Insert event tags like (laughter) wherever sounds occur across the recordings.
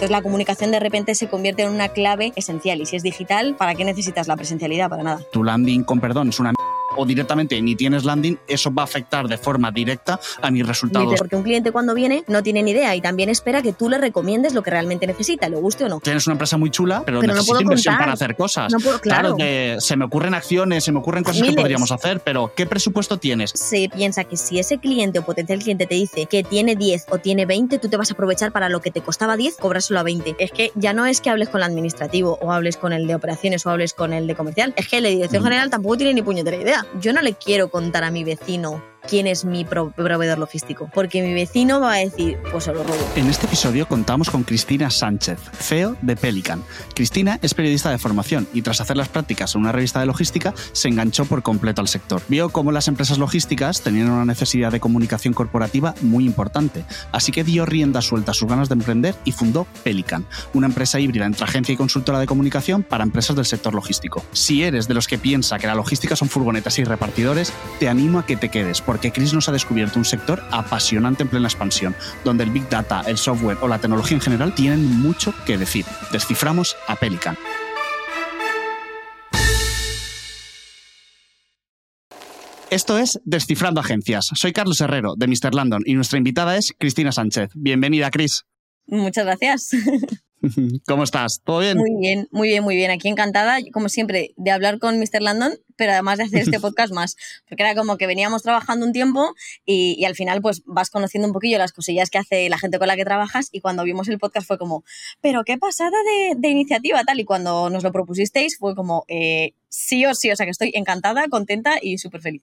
Entonces la comunicación de repente se convierte en una clave esencial y si es digital, ¿para qué necesitas la presencialidad? Para nada. Tu landing, con perdón, es una o directamente ni tienes landing, eso va a afectar de forma directa a mis resultados. Porque un cliente cuando viene no tiene ni idea y también espera que tú le recomiendes lo que realmente necesita, le guste o no. Tienes una empresa muy chula, pero, pero necesita inversión para hacer cosas. No puedo, claro. se me ocurren acciones, se me ocurren cosas que podríamos hacer, pero ¿qué presupuesto tienes? Se piensa que si ese cliente o potencial cliente te dice que tiene 10 o tiene 20, tú te vas a aprovechar para lo que te costaba 10, solo a 20. Es que ya no es que hables con el administrativo o hables con el de operaciones o hables con el de comercial, es que la dirección mm. general tampoco tiene ni puñetera idea. Yo no le quiero contar a mi vecino quién es mi proveedor logístico, porque mi vecino va a decir, pues se lo robo. En este episodio contamos con Cristina Sánchez, CEO de Pelican. Cristina es periodista de formación y tras hacer las prácticas en una revista de logística se enganchó por completo al sector. Vio cómo las empresas logísticas tenían una necesidad de comunicación corporativa muy importante, así que dio rienda suelta a sus ganas de emprender y fundó Pelican, una empresa híbrida entre agencia y consultora de comunicación para empresas del sector logístico. Si eres de los que piensa que la logística son furgonetas y repartidores, te animo a que te quedes, porque Chris nos ha descubierto un sector apasionante en plena expansión, donde el Big Data, el software o la tecnología en general tienen mucho que decir. Desciframos a Pelican. Esto es Descifrando Agencias. Soy Carlos Herrero, de Mr. London, y nuestra invitada es Cristina Sánchez. Bienvenida, Cris. Muchas gracias. (laughs) (laughs) ¿Cómo estás? ¿Todo bien? Muy bien, muy bien, muy bien. Aquí encantada, como siempre, de hablar con Mr. Landon, pero además de hacer este (laughs) podcast más, porque era como que veníamos trabajando un tiempo y, al final pues vas conociendo un poquillo las cosillas que hace la gente con la que trabajas y cuando vimos el podcast fue como, pero qué pasada de, iniciativa tal y cuando nos lo propusisteis fue como, eh, sí o sí, o sea que estoy encantada, contenta y súper feliz.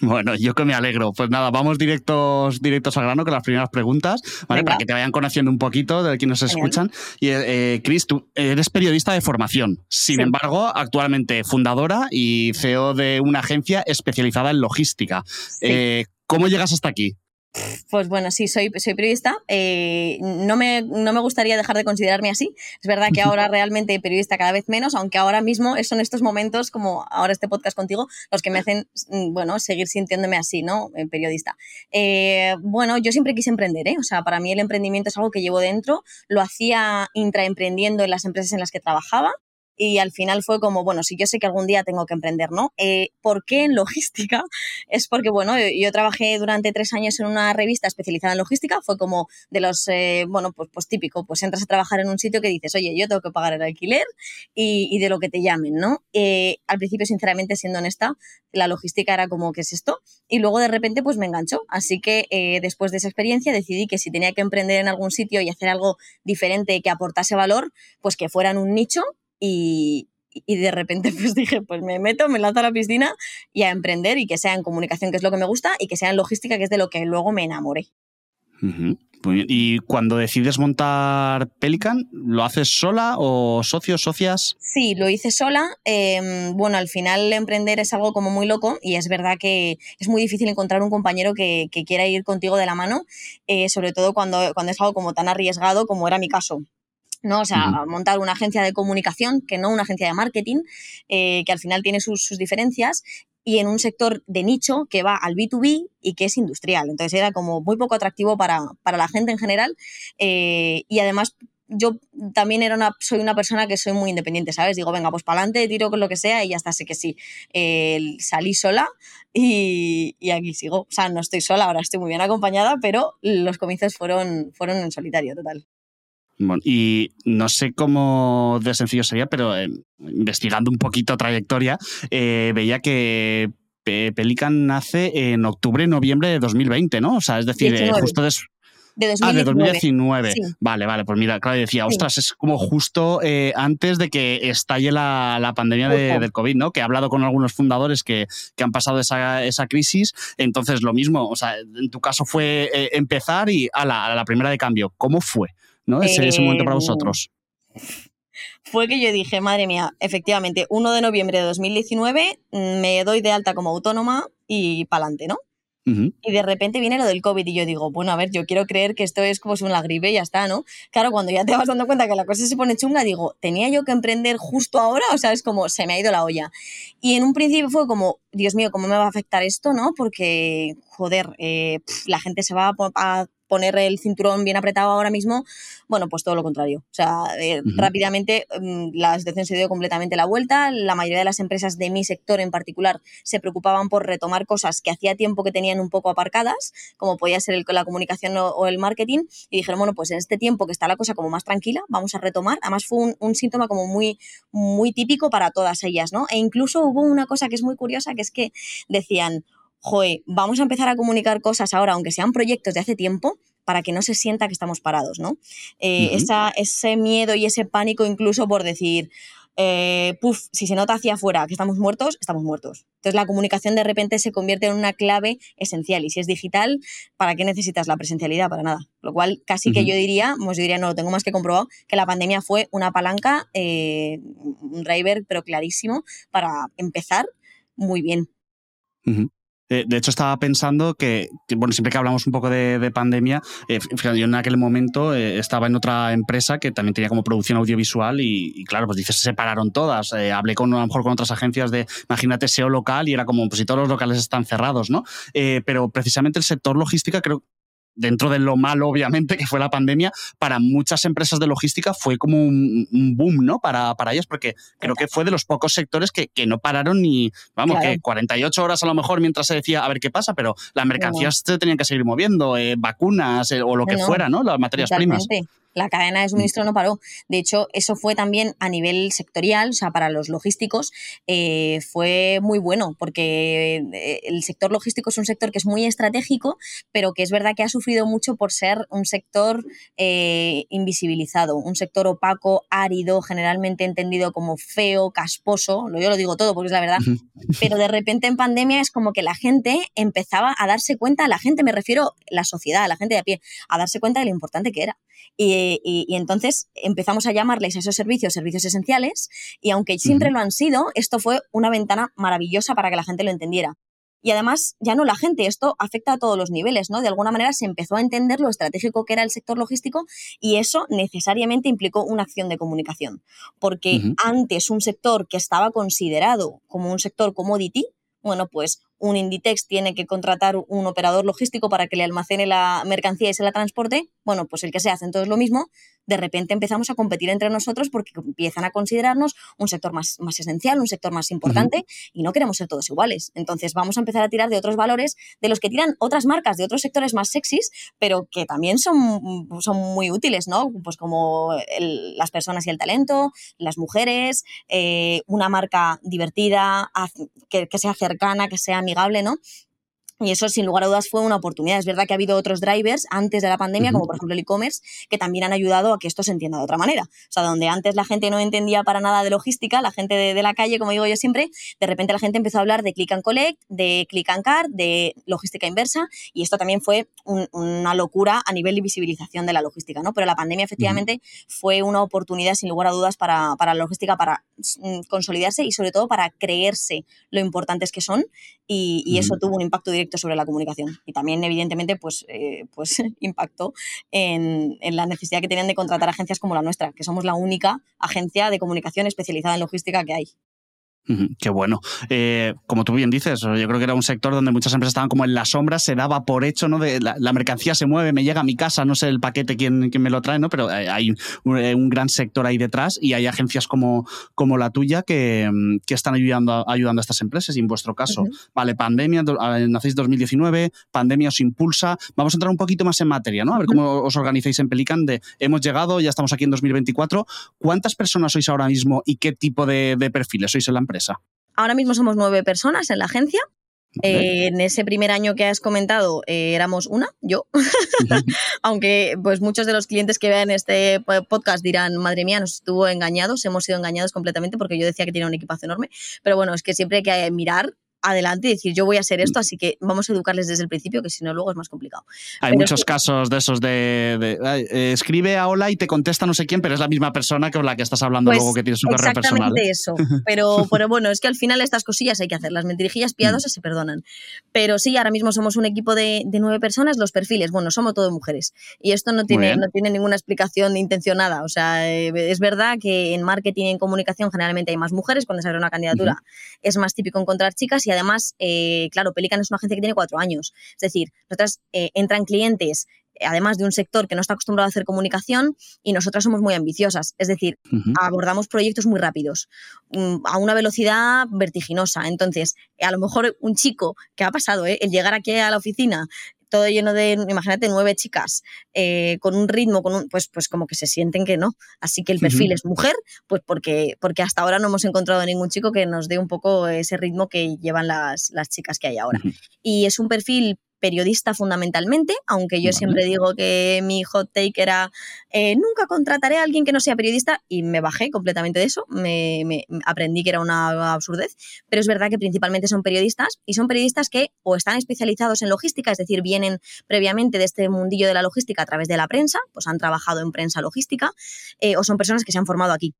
Bueno, yo que me alegro. Pues nada, vamos directos, directos al grano con las primeras preguntas, ¿vale? Para que te vayan conociendo un poquito de quienes nos escuchan. Y eh, Cris, tú eres periodista de formación. Sin embargo, actualmente fundadora y CEO de una agencia especializada en logística. Eh, ¿Cómo llegas hasta aquí? Pues bueno, sí, soy, soy periodista. Eh, no, me, no, me, gustaría dejar de considerarme así. Es verdad que ahora realmente periodista cada vez menos, aunque ahora mismo son estos momentos, como ahora este podcast contigo, los que me hacen, mm, bueno, seguir sintiéndome así, ¿no? Eh, periodista. Eh, bueno, yo siempre quise emprender, ¿eh? O sea, para mí el emprendimiento es algo que llevo dentro. Lo hacía intraemprendiendo en las empresas en las que trabajaba y al final fue como, bueno, si yo sé que algún día tengo que emprender, ¿no? Eh, ¿Por qué en logística? (laughs) Es porque, bueno, yo, trabajé durante tres años en una revista especializada en logística, fue como de los, eh, bueno, pues, pues típico, pues entras a trabajar en un sitio que dices, oye, yo tengo que pagar el alquiler y, de lo que te llamen, ¿no? Eh, al principio, sinceramente, siendo honesta, la logística era como, ¿qué es esto? Y luego de repente, pues me enganchó. Así que después de esa experiencia decidí que si tenía que emprender en algún sitio y hacer algo diferente que aportase valor, pues que fuera en un nicho y, de repente (laughs) pues dije, pues me meto, me lanzo a la piscina y a emprender y que sea en comunicación, que es lo que me gusta, y que sea en logística, que es de lo que luego me enamoré. Y cuando decides montar Pelican, ¿lo haces sola o socios, socias? Sí, lo hice sola. Em, bueno, al final emprender es algo como muy loco y es verdad que es muy difícil encontrar un compañero que, quiera ir contigo de la mano, eh, sobre todo cuando, cuando es algo como tan arriesgado como era mi caso. ¿No? O sea, montar una agencia de comunicación, que no una agencia de marketing, eh, que al final tiene sus, diferencias, y en un sector de nicho que va al B2B y que es industrial. Entonces era como muy poco atractivo para, la gente en general eh, y además yo también era una, soy una persona que soy muy independiente, ¿sabes? Digo, venga, pues para adelante, tiro con lo que sea y ya está, sé que sí. salí sola y, y, aquí sigo. O sea, no estoy sola, ahora estoy muy bien acompañada, pero los comienzos fueron, fueron en solitario, total y no sé cómo de sencillo sería, pero eh, investigando un poquito trayectoria, eh, veía que Pelican nace en octubre, noviembre de 2020, ¿no? O sea, es decir, eh, justo después. De 2019. Ah, de 2019. Vale, vale, pues mira, claro, decía, ostras, es como justo antes de que estalle la, pandemia del COVID, ¿no? Que he hablado con algunos fundadores que, han pasado esa, esa, crisis. Entonces, lo mismo, o sea, en tu caso fue empezar y a la, a la primera de cambio. ¿Cómo fue? ¿No? Ese, ese momento para em, vosotros. Fue que yo dije, madre mía, efectivamente, 1 de noviembre de 2019 mm, me doy de alta como autónoma y pa'lante, ¿no? Y de repente viene lo del COVID y yo digo, bueno, a ver, yo quiero creer que esto es como si una gripe y ya está, ¿no? Claro, cuando ya te vas dando cuenta que la cosa se pone chunga, digo, ¿tenía yo que emprender justo ahora? O sea, es como, se me ha ido la olla. Y en un principio fue como, Dios mío, ¿cómo me va a afectar esto, no? Porque, joder, eh, la gente se va a poner el cinturón bien apretado ahora mismo, bueno, pues todo lo contrario. O sea, eh, rápidamente la situación se dio completamente la vuelta. La mayoría de las empresas de mi sector en particular se preocupaban por retomar cosas que hacía tiempo que tenían un poco aparcadas, como podía ser el, la comunicación o, el marketing, y dijeron, bueno, pues en este tiempo que está la cosa como más tranquila, vamos a retomar. Además fue un, un síntoma como muy, muy típico para todas ellas, ¿no? E incluso hubo una cosa que es muy curiosa, que es que decían, joe, vamos a empezar a comunicar cosas ahora, aunque sean proyectos de hace tiempo, para que no se sienta que estamos parados, ¿no? Eh, esa, ese miedo y ese pánico incluso por decir, eh, puf, si se nota hacia afuera que estamos muertos, estamos muertos. Entonces la comunicación de repente se convierte en una clave esencial y si es digital, ¿para qué necesitas la presencialidad? Para nada. Lo cual casi que yo diría, pues yo diría, no lo tengo más que comprobado, que la pandemia fue una palanca, eh, un driver, pero clarísimo, para empezar muy bien. Eh, de hecho, estaba pensando que, bueno, siempre que hablamos un poco de, pandemia, eh, yo en aquel momento eh, estaba en otra empresa que también tenía como producción audiovisual y, claro, pues dices, se separaron todas. hablé con, a lo mejor con otras agencias de, imagínate, SEO local y era como, pues si todos los locales están cerrados, ¿no? pero precisamente el sector logística creo dentro de lo malo, obviamente, que fue la pandemia, para muchas empresas de logística fue como un, boom, ¿no? Para, para ellos, porque creo que fue de los pocos sectores que, no pararon ni, vamos, que 48 horas a lo mejor mientras se decía a ver qué pasa, pero las mercancías se tenían que seguir moviendo, eh, vacunas eh, o lo que fuera, ¿no? Las materias primas la cadena de suministro no paró. De hecho, eso fue también a nivel sectorial, o sea, para los logísticos, eh, fue muy bueno, porque eh, el sector logístico es un sector que es muy estratégico, pero que es verdad que ha sufrido mucho por ser un sector eh, invisibilizado, un sector opaco, árido, generalmente entendido como feo, casposo, yo lo digo todo porque es la verdad, pero de repente en pandemia es como que la gente empezaba a darse cuenta, la gente me refiero, la sociedad, la gente de a pie, a darse cuenta de lo importante que era. Y, entonces empezamos a llamarles a esos servicios servicios esenciales y aunque siempre lo han sido, esto fue una ventana maravillosa para que la gente lo entendiera. Y además, ya no la gente, esto afecta a todos los niveles, ¿no? De alguna manera se empezó a entender lo estratégico que era el sector logístico y eso necesariamente implicó una acción de comunicación. Porque antes un sector que estaba considerado como un sector commodity, bueno, pues un Inditex tiene que contratar un operador logístico para que le almacene la mercancía y se la transporte, bueno, pues el que se hacen todos lo mismo, de repente empezamos a competir entre nosotros porque empiezan a considerarnos un sector más, más esencial, un sector más importante y no queremos ser todos iguales. Entonces vamos a empezar a tirar de otros valores de los que tiran otras marcas de otros sectores más sexys, pero que también son, son muy útiles, ¿no? Pues como las personas y el talento, las mujeres, eh, una marca divertida, que, que sea cercana, que sea amigable, ¿no? Y eso, sin lugar a dudas, fue una oportunidad. Es verdad que ha habido otros drivers antes de la pandemia, como por ejemplo el e-commerce, que también han ayudado a que esto se entienda de otra manera. O sea, donde antes la gente no entendía para nada de logística, la gente de, la calle, como digo yo siempre, de repente la gente empezó a hablar de click and collect, de click and card, de logística inversa, y esto también fue una locura a nivel de visibilización de la logística, ¿no? Pero la pandemia efectivamente fue una oportunidad, sin lugar a dudas, para, para la logística, para mm, consolidarse y sobre todo para creerse lo importantes que son, y eso tuvo un impacto directo sobre la comunicación. Y también, evidentemente, pues, eh, pues (laughs) impactó en, en, la necesidad que tenían de contratar agencias como la nuestra, que somos la única agencia de comunicación especializada en logística que hay. Qué bueno. Eh, como tú bien dices, yo creo que era un sector donde muchas empresas estaban como en la sombra, se daba por hecho, ¿no? De la, mercancía se mueve, me llega a mi casa, no sé el paquete quién, quién me lo trae, ¿no? Pero hay eh, un, gran sector ahí detrás y hay agencias como, como la tuya que, que están ayudando, ayudando a estas empresas. Y en vuestro caso, vale, pandemia, nacéis 2019, pandemia os impulsa. Vamos a entrar un poquito más en materia, ¿no? A ver cómo os organizáis en Pelican de hemos llegado, ya estamos aquí en 2024. ¿Cuántas personas sois ahora mismo y qué tipo de, de perfiles sois en la empresa? Ahora mismo somos nueve personas en la agencia. Eh, en ese primer año que has comentado eh, éramos una, yo, (laughs) aunque pues muchos de los clientes que vean este podcast dirán, madre mía, nos estuvo engañados, hemos sido engañados completamente porque yo decía que tenía un equipazo enorme, pero bueno, es que siempre hay que mirar adelante y decir yo voy a hacer esto, mm. así que vamos a educarles desde el principio, que si no luego es más complicado. Hay muchos casos de esos de, eh, escribe a hola y te contesta no sé quién, pero es la misma persona con la que estás hablando pues luego que tienes un correo personal. Exactamente eso, (laughs) pero, pero bueno, es que al final estas cosillas hay que hacer, las mentirijillas piadosas mm. se perdonan. Pero sí, ahora mismo somos un equipo de, nueve personas, los perfiles, bueno, somos todos mujeres y esto no tiene, no tiene ninguna explicación intencionada, o sea, eh, es verdad que en marketing y en comunicación generalmente hay más mujeres, cuando se abre una candidatura es más típico encontrar chicas y además, eh, claro, Pelican es una agencia que tiene cuatro años. Es decir, nosotras eh, entran clientes además de un sector que no está acostumbrado a hacer comunicación y nosotras somos muy ambiciosas, es decir, abordamos proyectos muy rápidos, mm, a una velocidad vertiginosa. Entonces, a lo mejor un chico que ha pasado, ¿eh? el llegar aquí a la oficina todo lleno de, imagínate, nueve chicas eh, con un ritmo, con un, pues, pues como que se sienten que no. Así que el perfil es mujer, pues porque, porque hasta ahora no hemos encontrado ningún chico que nos dé un poco ese ritmo que llevan las, las chicas que hay ahora. Y es un perfil periodista fundamentalmente, aunque yo siempre digo que mi hot take era eh, nunca contrataré a alguien que no sea periodista y me bajé completamente de eso, me, aprendí que era una absurdez, pero es verdad que principalmente son periodistas y son periodistas que o están especializados en logística, es decir, vienen previamente de este mundillo de la logística a través de la prensa, pues han trabajado en prensa logística, eh, o son personas que se han formado aquí.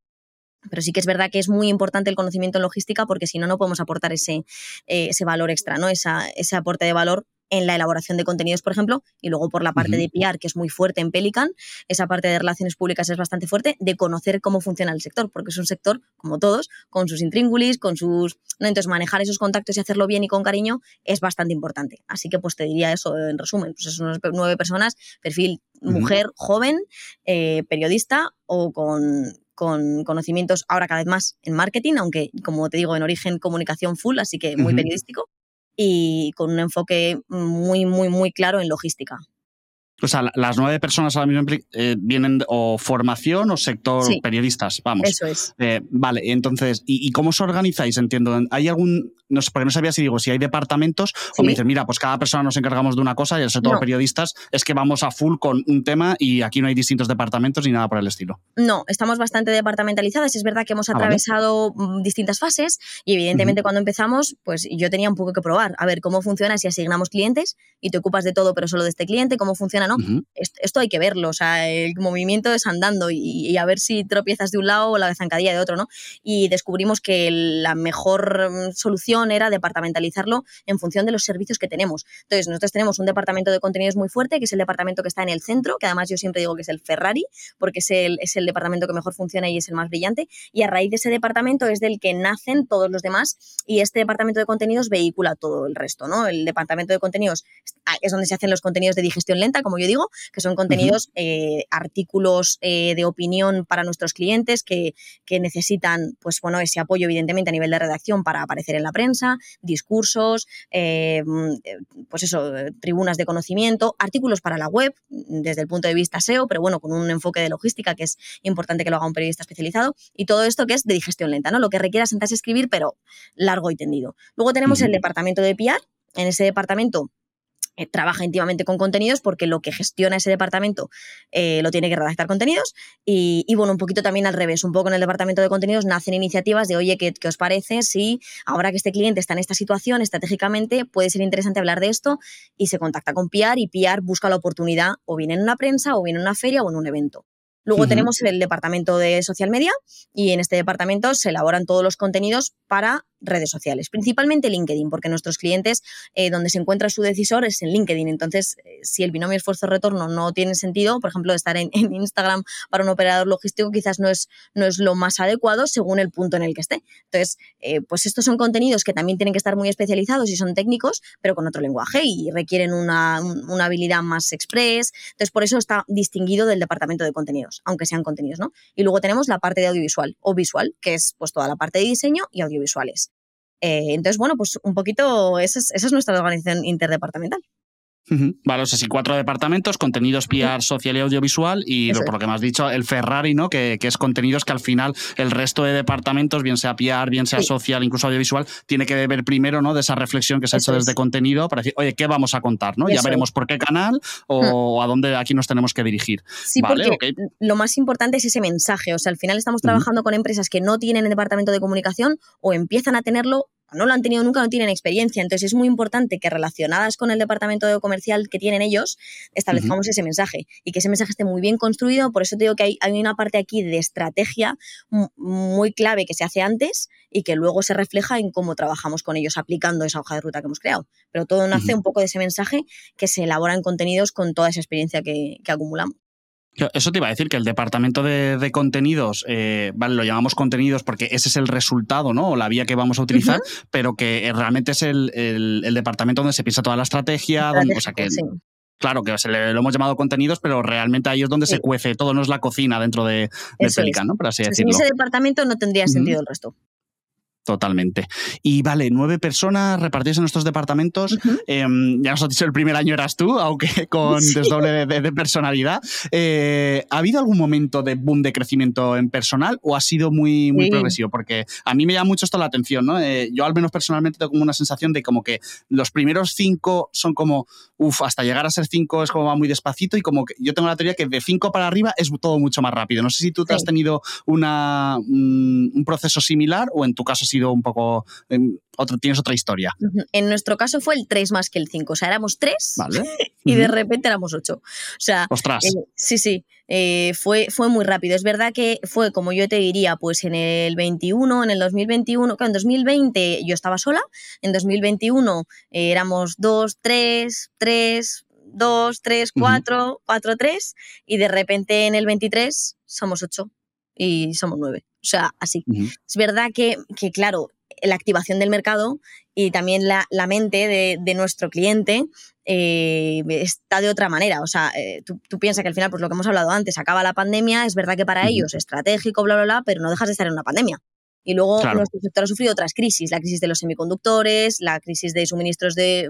Pero sí que es verdad que es muy importante el conocimiento en logística porque si no, no podemos aportar ese, eh, ese valor extra, ¿no? Esa, ese aporte de valor en la elaboración de contenidos, por ejemplo, y luego por la parte de PR, que es muy fuerte en Pelican, esa parte de relaciones públicas es bastante fuerte, de conocer cómo funciona el sector, porque es un sector, como todos, con sus intríngulis, con sus... ¿no? Entonces, manejar esos contactos y hacerlo bien y con cariño es bastante importante. Así que, pues te diría eso en resumen, pues son nueve personas, perfil mujer, joven, eh, periodista o con con conocimientos ahora cada vez más en marketing, aunque como te digo, en origen comunicación full, así que muy periodístico y con un enfoque muy, muy, muy claro en logística. O sea, las nueve personas ahora mismo eh, vienen o formación o sector periodistas, vamos. Eso es. Eh, vale, entonces, ¿y, cómo os organizáis? Entiendo, ¿hay algún, no sé, porque no sabía si digo, si hay departamentos o me dicen, mira, pues cada persona nos encargamos de una cosa y el sector periodistas es que vamos a full con un tema y aquí no hay distintos departamentos ni nada por el estilo. No, estamos bastante departamentalizadas. Es verdad que hemos ah, atravesado mm, distintas fases y evidentemente cuando empezamos, pues yo tenía un poco que probar, a ver cómo funciona si asignamos clientes y te ocupas de todo pero solo de este cliente, cómo funciona ¿no? esto, hay que verlo, o sea, el movimiento es andando y, a ver si tropiezas de un lado o la zancadilla de otro, ¿no? Y descubrimos que la mejor mm, solución era departamentalizarlo en función de los servicios que tenemos. Entonces, nosotros tenemos un departamento de contenidos muy fuerte, que es el departamento que está en el centro, que además yo siempre digo que es el Ferrari, porque es el, es el departamento que mejor funciona y es el más brillante, y a raíz de ese departamento es del que nacen todos los demás, y este departamento de contenidos vehicula todo el resto, ¿no? El departamento de contenidos es donde se hacen los contenidos de digestión lenta, como yo digo, que son contenidos, eh, artículos eh, de opinión para nuestros clientes que, necesitan, pues bueno, ese apoyo evidentemente a nivel de redacción para aparecer en la prensa, discursos, eh, pues eso, tribunas de conocimiento, artículos para la web desde el punto de vista SEO, pero bueno, con un enfoque de logística que es importante que lo haga un periodista especializado y todo esto que es de digestión lenta, ¿no? Lo que requiera sentarse a escribir, pero largo y tendido. Luego tenemos el departamento de PR. En ese departamento eh, trabaja íntimamente con contenidos porque lo que gestiona ese departamento eh, lo tiene que redactar contenidos y, bueno, un poquito también al revés, un poco en el departamento de contenidos nacen iniciativas de, oye, ¿qué, os parece si ahora que este cliente está en esta situación estratégicamente puede ser interesante hablar de esto y se contacta con PR y PR busca la oportunidad o bien en una prensa o bien en una feria o en un evento. Luego tenemos el departamento de social media y en este departamento se elaboran todos los contenidos para redes sociales, principalmente LinkedIn, porque nuestros clientes eh, donde se encuentra su decisor es en LinkedIn. Entonces, eh, si el binomio esfuerzo-retorno no tiene sentido, por ejemplo, estar en, Instagram para un operador logístico quizás no es, no es lo más adecuado según el punto en el que esté. Entonces, eh, pues estos son contenidos que también tienen que estar muy especializados y son técnicos, pero con otro lenguaje y requieren una, una habilidad más express. Entonces, por eso está distinguido del departamento de contenidos, aunque sean contenidos, ¿no? Y luego tenemos la parte de audiovisual o visual, que es pues toda la parte de diseño y audiovisuales. Eh, entonces, bueno, pues un poquito, esa es, nuestra organización interdepartamental. Vale, o sea, sí, cuatro departamentos, contenidos PR, social y audiovisual, y por lo que me has dicho, el Ferrari, ¿no? Que, es contenidos que al final el resto de departamentos, bien sea PR, bien sea social, incluso audiovisual, tiene que ver primero, ¿no? De esa reflexión que se ha hecho desde contenido para decir, oye, ¿qué vamos a contar? ¿no? Ya veremos por qué canal o a dónde aquí nos tenemos que dirigir. Sí, porque lo más importante es ese mensaje. O sea, al final estamos trabajando con empresas que no tienen el departamento de comunicación o empiezan a tenerlo no lo han tenido nunca, no tienen experiencia. Entonces es muy importante que relacionadas con el departamento de comercial que tienen ellos, establezcamos ese mensaje y que ese mensaje esté muy bien construido. Por eso te digo que hay, hay una parte aquí de estrategia muy clave que se hace antes y que luego se refleja en cómo trabajamos con ellos aplicando esa hoja de ruta que hemos creado. Pero todo nace un poco de ese mensaje que se elabora en contenidos con toda esa experiencia que acumulamos. Eso te iba a decir que el departamento de, contenidos, eh, vale, lo llamamos contenidos porque ese es el resultado, ¿no? O la vía que vamos a utilizar, pero que realmente es el, departamento donde se piensa toda la estrategia, donde, o sea que Claro, que se le, lo hemos llamado contenidos, pero realmente ahí es donde se cuece todo, no es la cocina dentro de, de Pelican, ¿no? Por así decirlo. Sin ese departamento no tendría sentido el resto. Totalmente. Y vale, nueve personas repartidas en nuestros departamentos. Em, ya nos has dicho, el primer año eras tú, aunque (laughs) con desdoble de, personalidad. Eh, ¿Ha habido algún momento de boom de crecimiento en personal o ha sido muy, muy progresivo? Porque a mí me llama mucho esto la atención, ¿no? Eh, yo al menos personalmente tengo como una sensación de como que los primeros cinco son como, uff, hasta llegar a ser cinco es como va muy despacito y como que yo tengo la teoría que de cinco para arriba es todo mucho más rápido. No sé si tú te has tenido una, un, proceso similar o en tu caso sí un poco... otro, tienes otra historia. En nuestro caso fue el 3 más que el 5. O sea, éramos 3 (laughs) y de repente éramos 8. O sea, Ostras. Eh, sí, sí. Eh, fue, fue muy rápido. Es verdad que fue, como yo te diría, pues en el 21, en el 2021, claro, en 2020 yo estaba sola, en 2021 eh, éramos 2, 3, 3, 2, 3, 4, 4, 3 y de repente en el 23 somos 8 y somos 9. O sea, así. Es verdad que, que, claro, la activación del mercado y también la, la mente de, de, nuestro cliente eh, está de otra manera. O sea, eh, tú, tú, piensas que al final, pues lo que hemos hablado antes, acaba la pandemia, es verdad que para ellos es estratégico, bla, bla, bla, pero no dejas de estar en una pandemia. Y luego nuestro sector ha sufrido otras crisis, la crisis de los semiconductores, la crisis de suministros de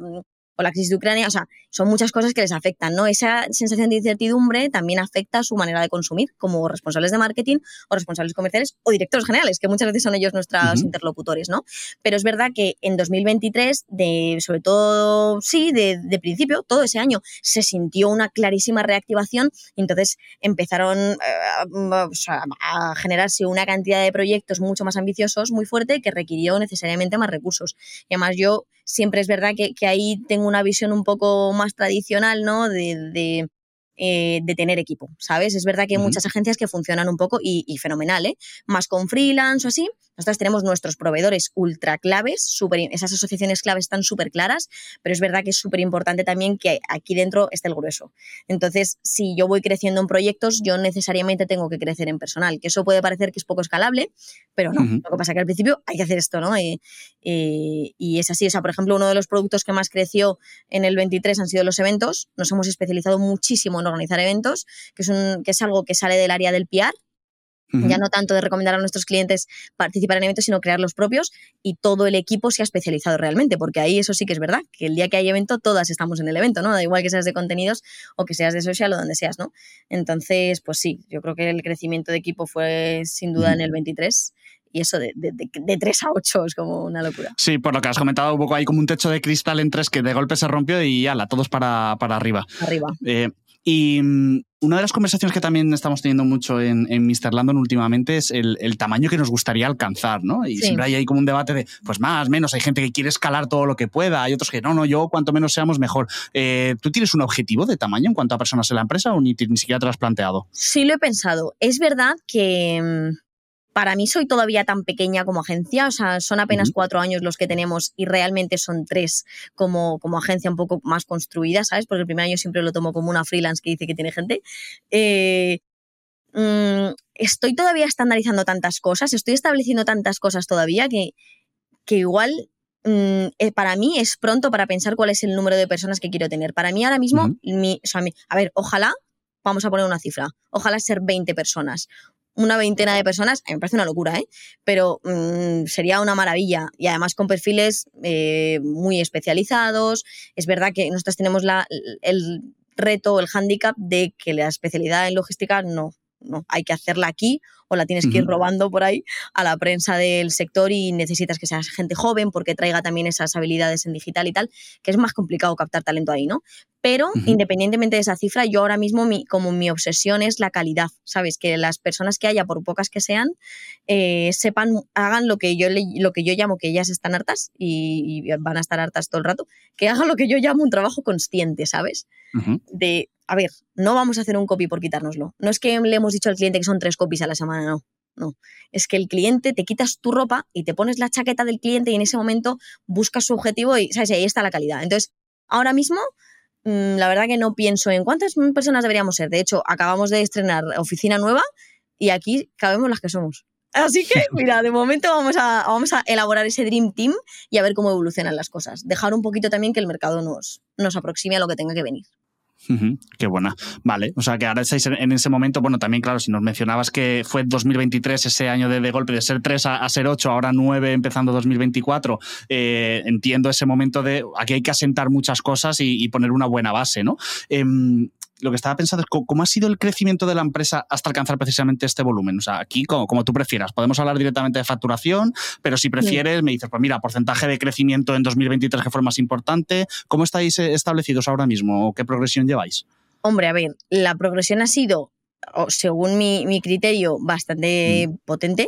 o la crisis de Ucrania, o sea, son muchas cosas que les afectan, ¿no? Esa sensación de incertidumbre también afecta su manera de consumir como responsables de marketing o responsables comerciales o directores generales, que muchas veces son ellos nuestros interlocutores, ¿no? Pero es verdad que en 2023, de, sobre todo, sí, de, de principio, todo ese año, se sintió una clarísima reactivación y entonces empezaron eh, a generarse una cantidad de proyectos mucho más ambiciosos, muy fuerte, que requirió necesariamente más recursos. Y además yo siempre es verdad que, que ahí tengo una visión un poco más tradicional, ¿no? de, eh, de tener equipo, ¿sabes? Es verdad que hay muchas agencias que funcionan un poco y, fenomenal, ¿eh? Más con freelance o así. Nosotros tenemos nuestros proveedores ultra claves, super, esas asociaciones claves están súper claras, pero es verdad que es súper importante también que aquí dentro esté el grueso. Entonces, si yo voy creciendo en proyectos, yo necesariamente tengo que crecer en personal, que eso puede parecer que es poco escalable, pero no. Lo que pasa es que al principio hay que hacer esto, ¿no? Eh, eh, y es así. O sea, por ejemplo, uno de los productos que más creció en el 23 han sido los eventos. Nos hemos especializado muchísimo en organizar eventos, que es, un, que es algo que sale del área del PR, ya no tanto de recomendar a nuestros clientes participar en eventos, sino crear los propios y todo el equipo se ha especializado realmente, porque ahí eso sí que es verdad, que el día que hay evento todas estamos en el evento, ¿no? Da igual que seas de contenidos o que seas de social o donde seas, ¿no? Entonces, pues sí, yo creo que el crecimiento de equipo fue sin duda en el 23 y eso de, de, de, 3 a 8 es como una locura. Sí, por lo que has comentado, un poco hay como un techo de cristal en 3 que de golpe se rompió y ala, todos para, para arriba. Arriba. Eh, y mm, una de las conversaciones que también estamos teniendo mucho en, en Mr. Landon últimamente es el, el, tamaño que nos gustaría alcanzar, ¿no? Y siempre hay ahí como un debate de, pues más, menos, hay gente que quiere escalar todo lo que pueda, hay otros que no, no, yo cuanto menos seamos mejor. Eh, ¿Tú tienes un objetivo de tamaño en cuanto a personas en la empresa o ni, ni siquiera te lo has planteado? Sí, lo he pensado. Es verdad que mm, para mí soy todavía tan pequeña como agencia, o sea, son apenas cuatro años los que tenemos y realmente son tres como, como agencia un poco más construida, ¿sabes? Porque el primer año siempre lo tomo como una freelance que dice que tiene gente. Eh, mm, estoy todavía estandarizando tantas cosas, estoy estableciendo tantas cosas todavía que, que igual mm, eh, para mí es pronto para pensar cuál es el número de personas que quiero tener. Para mí ahora mismo, mi, o sea, a ver, ojalá, vamos a poner una cifra, ojalá ser 20 personas una veintena de personas, me parece una locura, ¿eh? pero mm, sería una maravilla. Y además con perfiles eh, muy especializados. Es verdad que nosotros tenemos la, el reto, el hándicap de que la especialidad en logística no, no, hay que hacerla aquí o la tienes que ir robando por ahí a la prensa del sector y necesitas que seas gente joven porque traiga también esas habilidades en digital y tal, que es más complicado captar talento ahí, ¿no? Pero independientemente de esa cifra, yo ahora mismo mi, como mi obsesión es la calidad, ¿sabes? Que las personas que haya, por pocas que sean, eh, sepan, hagan lo que, yo, lo que yo llamo que ellas están hartas y, van a estar hartas todo el rato, que hagan lo que yo llamo un trabajo consciente, ¿sabes? De a ver, no vamos a hacer un copy por quitárnoslo. No es que le hemos dicho al cliente que son tres copies a la semana, no. No, es que el cliente te quitas tu ropa y te pones la chaqueta del cliente y en ese momento buscas su objetivo y ¿sabes? ahí está la calidad. Entonces, ahora mismo, mm, la verdad que no pienso en cuántas personas deberíamos ser. De hecho, acabamos de estrenar oficina nueva y aquí cabemos las que somos. Así que, (laughs) mira, de momento vamos a, vamos a elaborar ese Dream Team y a ver cómo evolucionan las cosas. Dejar un poquito también que el mercado nos, nos aproxime a lo que tenga que venir. Qué buena. Vale, o sea que ahora estáis en ese momento, bueno, también claro, si nos mencionabas que fue 2023 ese año de, golpe de ser 3 a, ser 8, ahora 9 empezando 2024, eh, entiendo ese momento de aquí hay que asentar muchas cosas y, poner una buena base, ¿no? Em, lo que estaba pensando es cómo ha sido el crecimiento de la empresa hasta alcanzar precisamente este volumen. O sea, aquí como, como tú prefieras, podemos hablar directamente de facturación, pero si prefieres, me dices, pues mira, porcentaje de crecimiento en 2023 que fue más importante. ¿Cómo estáis eh, establecidos ahora mismo? ¿Qué progresión lleváis? Hombre, a ver, la progresión ha sido, según mi, criterio, bastante mm. potente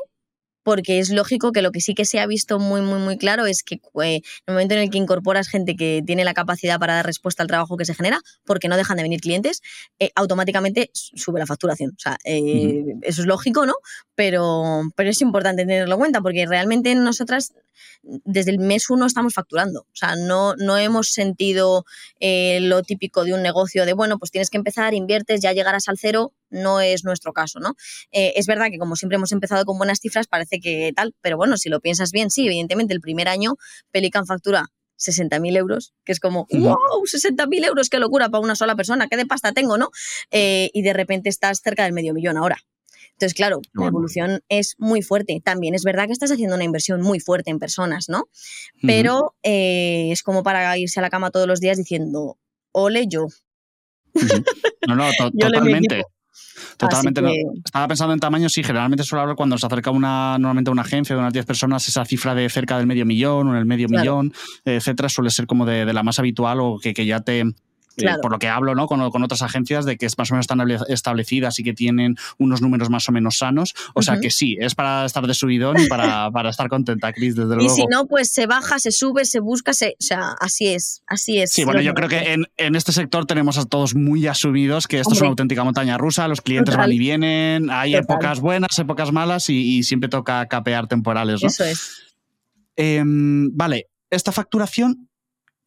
porque es lógico que lo que sí que se ha visto muy, muy, muy claro es que eh, en el momento en el que incorporas gente que tiene la capacidad para dar respuesta al trabajo que se genera, porque no dejan de venir clientes, eh, automáticamente sube la facturación. O sea, eh, eso es lógico, ¿no? Pero, pero es importante tenerlo en cuenta, porque realmente nosotras desde el mes uno estamos facturando. O sea, no, no hemos sentido lo típico de un negocio de, bueno, pues tienes que empezar, inviertes, ya llegarás al cero, no es nuestro caso, ¿no? Eh, es verdad que como siempre hemos empezado con buenas cifras, parece que tal, pero bueno, si lo piensas bien, sí, evidentemente el primer año Pelican factura 60.000 euros, que es como, wow, 60.000 euros, qué locura para una sola persona, qué de pasta tengo, ¿no? Eh, y de repente estás cerca del medio millón ahora. Entonces, claro, la evolución es muy fuerte. También es verdad que estás haciendo una inversión muy fuerte en personas, ¿no? Pero eh, es como para irse a la cama todos los días diciendo, ole yo. No, no, (laughs) totalmente. Totalmente. Estaba pensando en tamaño, sí, generalmente suele hablar cuando se acerca una, normalmente una agencia de unas 10 personas, esa cifra de cerca del medio millón o en el medio millón, etcétera, suele ser como de, de, la más habitual o que, que ya te, eh, por lo que hablo ¿no? Con, otras agencias de que más o menos están establecidas y que tienen unos números más o menos sanos. O sea que sí, es para estar de subidón y para, (laughs) para estar contenta, Cris, desde luego. Y si no, pues se baja, se sube, se busca, se, o sea, así es, así es. Sí, bueno, yo creo que en, en, este sector tenemos a todos muy asumidos que esto es una auténtica montaña rusa, los clientes van y vienen, hay épocas buenas, épocas malas y, siempre toca capear temporales. ¿no? Eso es. Em, vale, esta facturación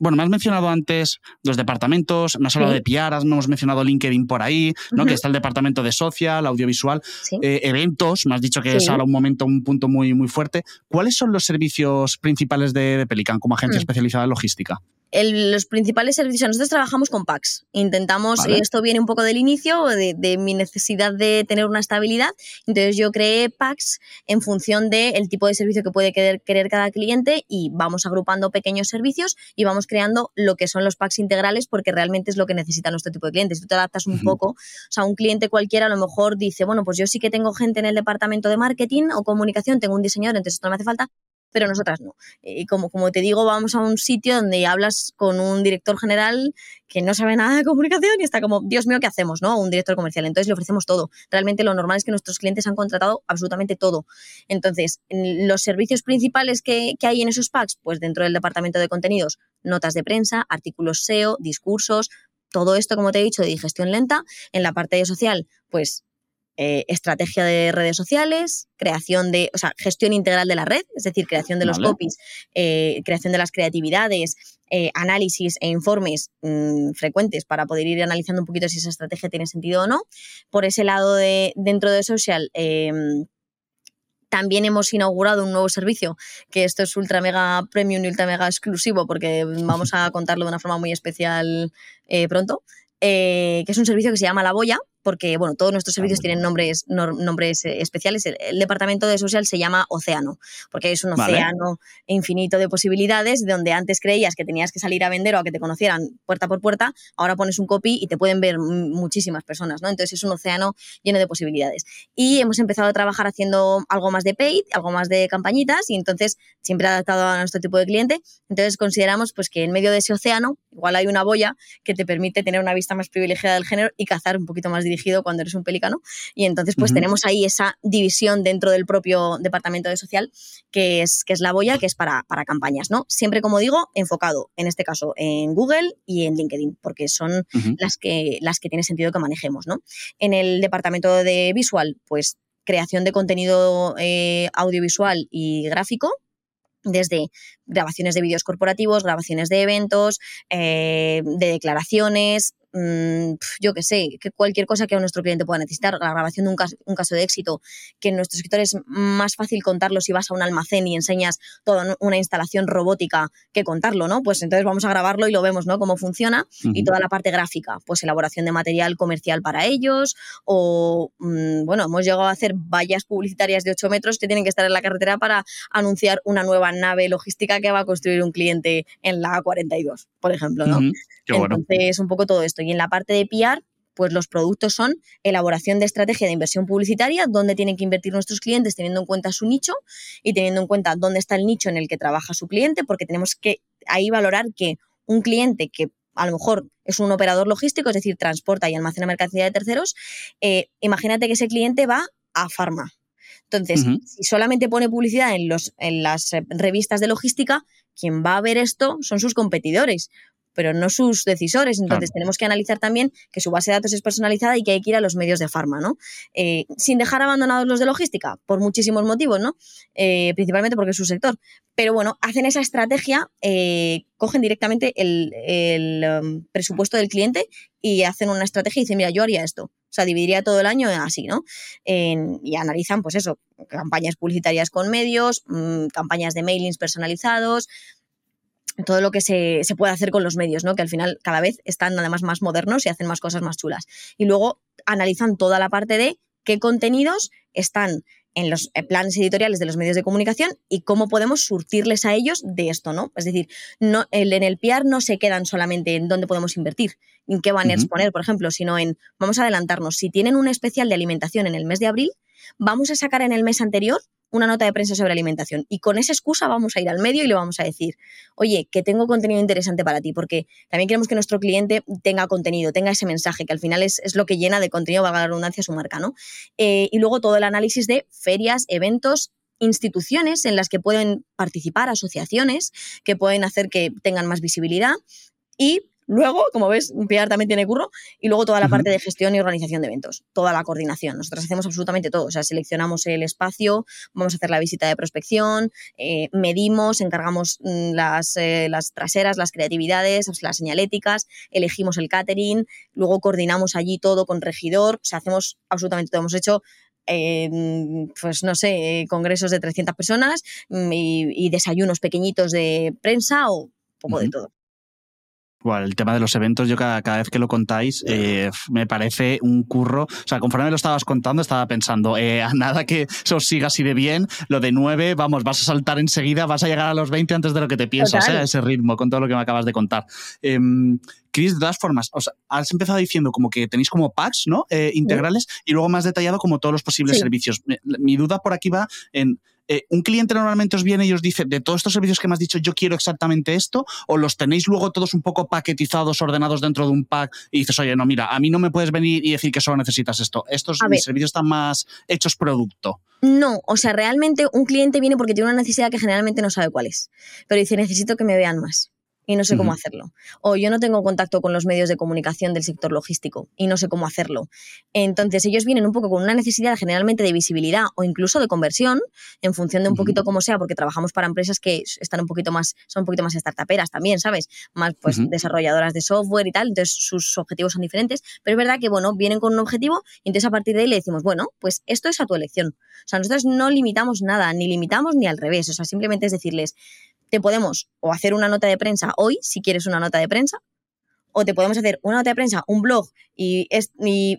bueno, me has mencionado antes los departamentos, me has hablado de PR, hemos mencionado LinkedIn por ahí, ¿no? Que está el departamento de social, audiovisual, eh, eventos, me has dicho que es ahora un momento, un punto muy, muy fuerte. ¿Cuáles son los servicios principales de, Pelican como agencia mm. especializada en logística? los principales servicios, nosotros trabajamos con PACs. Intentamos, esto viene un poco del inicio, de, mi necesidad de tener una estabilidad. Entonces yo creé PACs en función del tipo de servicio que puede querer, querer, cada cliente y vamos agrupando pequeños servicios y vamos creando lo que son los packs integrales porque realmente es lo que necesita nuestro tipo de clientes. Tú te adaptas un poco, o sea, un cliente cualquiera a lo mejor dice, bueno, pues yo sí que tengo gente en el departamento de marketing o comunicación, tengo un diseñador, entonces esto no me hace falta, pero nosotras no. Y como, como te digo, vamos a un sitio donde hablas con un director general que no sabe nada de comunicación y está como, Dios mío, ¿qué hacemos? ¿no? Un director comercial. Entonces le ofrecemos todo. Realmente lo normal es que nuestros clientes han contratado absolutamente todo. Entonces, los servicios principales que, que hay en esos packs, pues dentro del departamento de contenidos, notas de prensa, artículos SEO, discursos, todo esto, como te he dicho, de digestión lenta. En la parte social, pues eh, estrategia de redes sociales, creación de, o sea, gestión integral de la red, es decir, creación de los copies, eh, creación de las creatividades, eh, análisis e informes mm, frecuentes para poder ir analizando un poquito si esa estrategia tiene sentido o no. Por ese lado de dentro de social, em, también hemos inaugurado un nuevo servicio, que esto es ultra mega premium y ultra mega exclusivo, porque vamos a contarlo de una forma muy especial pronto, que es un servicio que se llama La Boya, porque bueno, todos nuestros servicios tienen nombres, nombres eh, especiales. El, departamento de social se llama Océano, porque es un océano infinito de posibilidades, donde antes creías que tenías que salir a vender o a que te conocieran puerta por puerta, ahora pones un copy y te pueden ver muchísimas personas, ¿no? Entonces es un océano lleno de posibilidades. Y hemos empezado a trabajar haciendo algo más de paid, algo más de campañitas, y entonces siempre adaptado a nuestro tipo de cliente. Entonces consideramos pues que en medio de ese océano igual hay una boya que te permite tener una vista más privilegiada del género y cazar un poquito más dirigido cuando eres un pelícano. Y entonces, pues tenemos ahí esa división dentro del propio departamento de social, que es, que es la boya, que es para, para campañas, ¿no? Siempre, como digo, enfocado, en este caso, en Google y en LinkedIn, porque son las, que, las que tiene sentido que manejemos, ¿no? En el departamento de visual, pues creación de contenido eh, audiovisual y gráfico, desde grabaciones de vídeos corporativos, grabaciones de eventos, eh, de declaraciones, mm, yo qué sé, que cualquier cosa que nuestro cliente pueda necesitar, la grabación de un caso, un caso de éxito, que en nuestro sector es más fácil contarlo si vas a un almacén y enseñas toda una instalación robótica que contarlo, ¿no? Pues entonces vamos a grabarlo y lo vemos, ¿no? Cómo funciona y toda la parte gráfica, pues elaboración de material comercial para ellos o, mm, bueno, hemos llegado a hacer vallas publicitarias de 8 metros que tienen que estar en la carretera para anunciar una nueva nave logística que va a construir un cliente en la A42, por ejemplo, ¿no? Entonces, un poco todo esto. Y en la parte de PR, pues los productos son elaboración de estrategia de inversión publicitaria, dónde tienen que invertir nuestros clientes teniendo en cuenta su nicho y teniendo en cuenta dónde está el nicho en el que trabaja su cliente, porque tenemos que ahí valorar que un cliente que a lo mejor es un operador logístico, es decir, transporta y almacena mercancía de terceros, eh, imagínate que ese cliente va a farma. Entonces, si solamente pone publicidad en, los, en las eh, revistas de logística, quien va a ver esto son sus competidores pero no sus decisores. Entonces tenemos que analizar también que su base de datos es personalizada y que hay que ir a los medios de farma, ¿no? Eh, sin dejar abandonados los de logística, por muchísimos motivos, ¿no? Eh, principalmente porque es su sector. Pero bueno, hacen esa estrategia, eh, cogen directamente el, um, presupuesto del cliente y hacen una estrategia y dicen, mira, yo haría esto. O sea, dividiría todo el año así, ¿no? y analizan, pues eso, campañas publicitarias con medios, mm, campañas de mailings personalizados, todo lo que se, puede hacer con los medios, ¿no? Que al final cada vez están además más modernos y hacen más cosas más chulas. Y luego analizan toda la parte de qué contenidos están en los eh, planes editoriales de los medios de comunicación y cómo podemos surtirles a ellos de esto, ¿no? Es decir, no, en el PR no se quedan solamente en dónde podemos invertir, en qué banners poner, por ejemplo, sino en, vamos a adelantarnos, si tienen un especial de alimentación en el mes de abril, vamos a sacar en el mes anterior una nota de prensa sobre alimentación. Y con esa excusa vamos a ir al medio y le vamos a decir, oye, que tengo contenido interesante para ti, porque también queremos que nuestro cliente tenga contenido, tenga ese mensaje, que al final es, lo que llena de contenido, valga la redundancia, su marca, ¿no? Eh, y luego todo el análisis de ferias, eventos, instituciones en las que pueden participar, asociaciones que pueden hacer que tengan más visibilidad y Luego, como ves, PR también tiene curro y luego toda la parte de gestión y organización de eventos, toda la coordinación. Nosotros hacemos absolutamente todo, o sea, seleccionamos el espacio, vamos a hacer la visita de prospección, eh, medimos, encargamos mm, las, eh, las, traseras, las creatividades, las señaléticas, elegimos el catering, luego coordinamos allí todo con regidor, o sea, hacemos absolutamente todo. Hemos hecho pues no sé, congresos de 300 personas mm, y, desayunos pequeñitos de prensa o poco de todo el tema de los eventos, yo cada, vez que lo contáis, eh, me parece un curro. O sea, conforme me lo estabas contando, estaba pensando, eh, (laughs) a nada que eso siga así de bien, lo de nueve, vamos, vas a saltar enseguida, vas a llegar a los 20 antes de lo que te piensas, eh, a ese ritmo, con todo lo que me acabas de contar. Em, Chris, de todas formas, o sea, has empezado diciendo como que tenéis como packs, ¿no? integrales y luego más detallado como todos los posibles servicios. Mi duda por aquí va en eh, ¿un cliente normalmente os viene y os dice, de todos estos servicios que me has dicho, yo quiero exactamente esto? ¿O los tenéis luego todos un poco paquetizados, ordenados dentro de un pack y dices, oye, no, mira, a mí no me puedes venir y decir que solo necesitas esto? Estos servicios están más hechos producto. No, o sea, realmente un cliente viene porque tiene una necesidad que generalmente no sabe cuál es, pero dice, necesito que me vean más y no sé cómo hacerlo. O yo no tengo contacto con los medios de comunicación del sector logístico y no sé cómo hacerlo. Entonces ellos vienen un poco con una necesidad generalmente de visibilidad o incluso de conversión en función de un poquito como sea, porque trabajamos para empresas que están un poquito más, son un poquito más startuperas también, ¿sabes? Más pues desarrolladoras de software y tal, entonces sus objetivos son diferentes, pero es verdad que bueno, vienen con un objetivo y entonces a partir de ahí le decimos, bueno, pues esto es a tu elección. O sea, nosotros no limitamos nada, ni limitamos ni al revés, o sea, simplemente es decirles, te podemos o hacer una nota de prensa hoy, si quieres una nota de prensa, o te podemos hacer una nota de prensa, un blog y,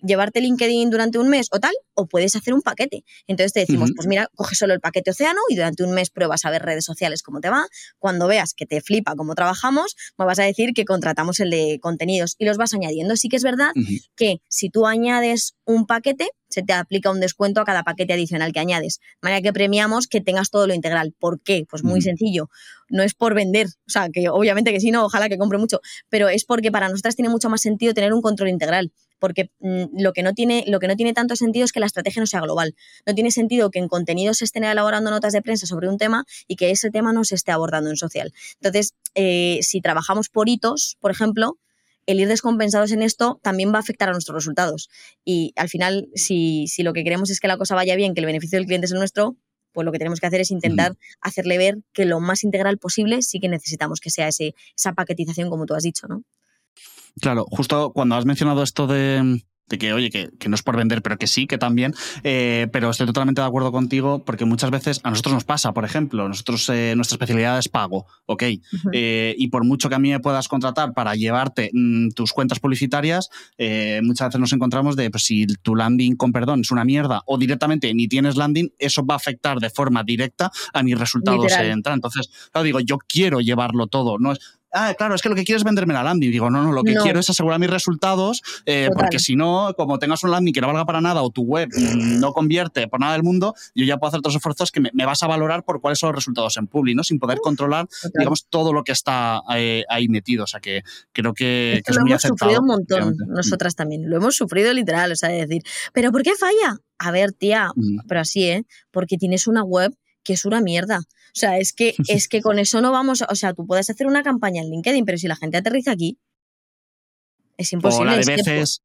llevarte LinkedIn durante un mes o tal, o puedes hacer un paquete. Entonces te decimos, pues mira, coge solo el paquete Océano y durante un mes pruebas a ver redes sociales cómo te va. Cuando veas que te flipa cómo trabajamos, me vas a decir que contratamos el de contenidos y los vas añadiendo. Sí que es verdad que si tú añades un paquete, se te aplica un descuento a cada paquete adicional que añades. De manera que premiamos que tengas todo lo integral. ¿Por qué? Pues muy sencillo. No es por vender, o sea, que obviamente que sí, no, ojalá que compre mucho, pero es porque para nosotras tiene mucho más sentido tener un control integral porque mm, lo, que no tiene, lo que no tiene tanto sentido es que la estrategia no sea global. No tiene sentido que en contenidos se estén elaborando notas de prensa sobre un tema y que ese tema no se esté abordando en social. Entonces, eh, si trabajamos por hitos, por ejemplo, el ir descompensados en esto también va a afectar a nuestros resultados. Y al final, si, lo que queremos es que la cosa vaya bien, que el beneficio del cliente es el nuestro, pues lo que tenemos que hacer es intentar hacerle ver que lo más integral posible sí que necesitamos que sea ese, esa paquetización, como tú has dicho, ¿no? Claro, justo cuando has mencionado esto de, de que, oye, que, que, no es por vender, pero que sí, que también, eh, pero estoy totalmente de acuerdo contigo porque muchas veces a nosotros nos pasa, por ejemplo, nosotros eh, nuestra especialidad es pago, ¿ok? Uh -huh. eh, y por mucho que a mí me puedas contratar para llevarte mm, tus cuentas publicitarias, muchas veces nos encontramos de, pues si tu landing, con perdón, es una mierda o directamente ni tienes landing, eso va a afectar de forma directa a mis resultados en entrada. Entonces, claro, digo, yo quiero llevarlo todo, no es ah, claro, es que lo que quieres es venderme la landing. Digo, no, no, lo que No. quiero es asegurar mis resultados, eh, porque si no, como tengas un landing que no valga para nada o tu web mm, no convierte por nada del mundo, yo ya puedo hacer otros esfuerzos que me, me vas a valorar por cuáles son los resultados en Publi, ¿no? Sin poder controlar, Total. digamos, todo lo que está eh, ahí metido. O sea, que creo que, que es lo muy hemos sufrido un montón, efectivamente. nosotras también. Lo hemos sufrido literal, o sea, de decir, ¿pero por qué falla? A ver, tía, Mm. pero así, ¿eh? Porque tienes una web que es una mierda. O sea, es que, es que con eso no vamos, a- o sea, tú puedes hacer una campaña en LinkedIn, pero si la gente aterriza aquí, es O imposible. la de veces.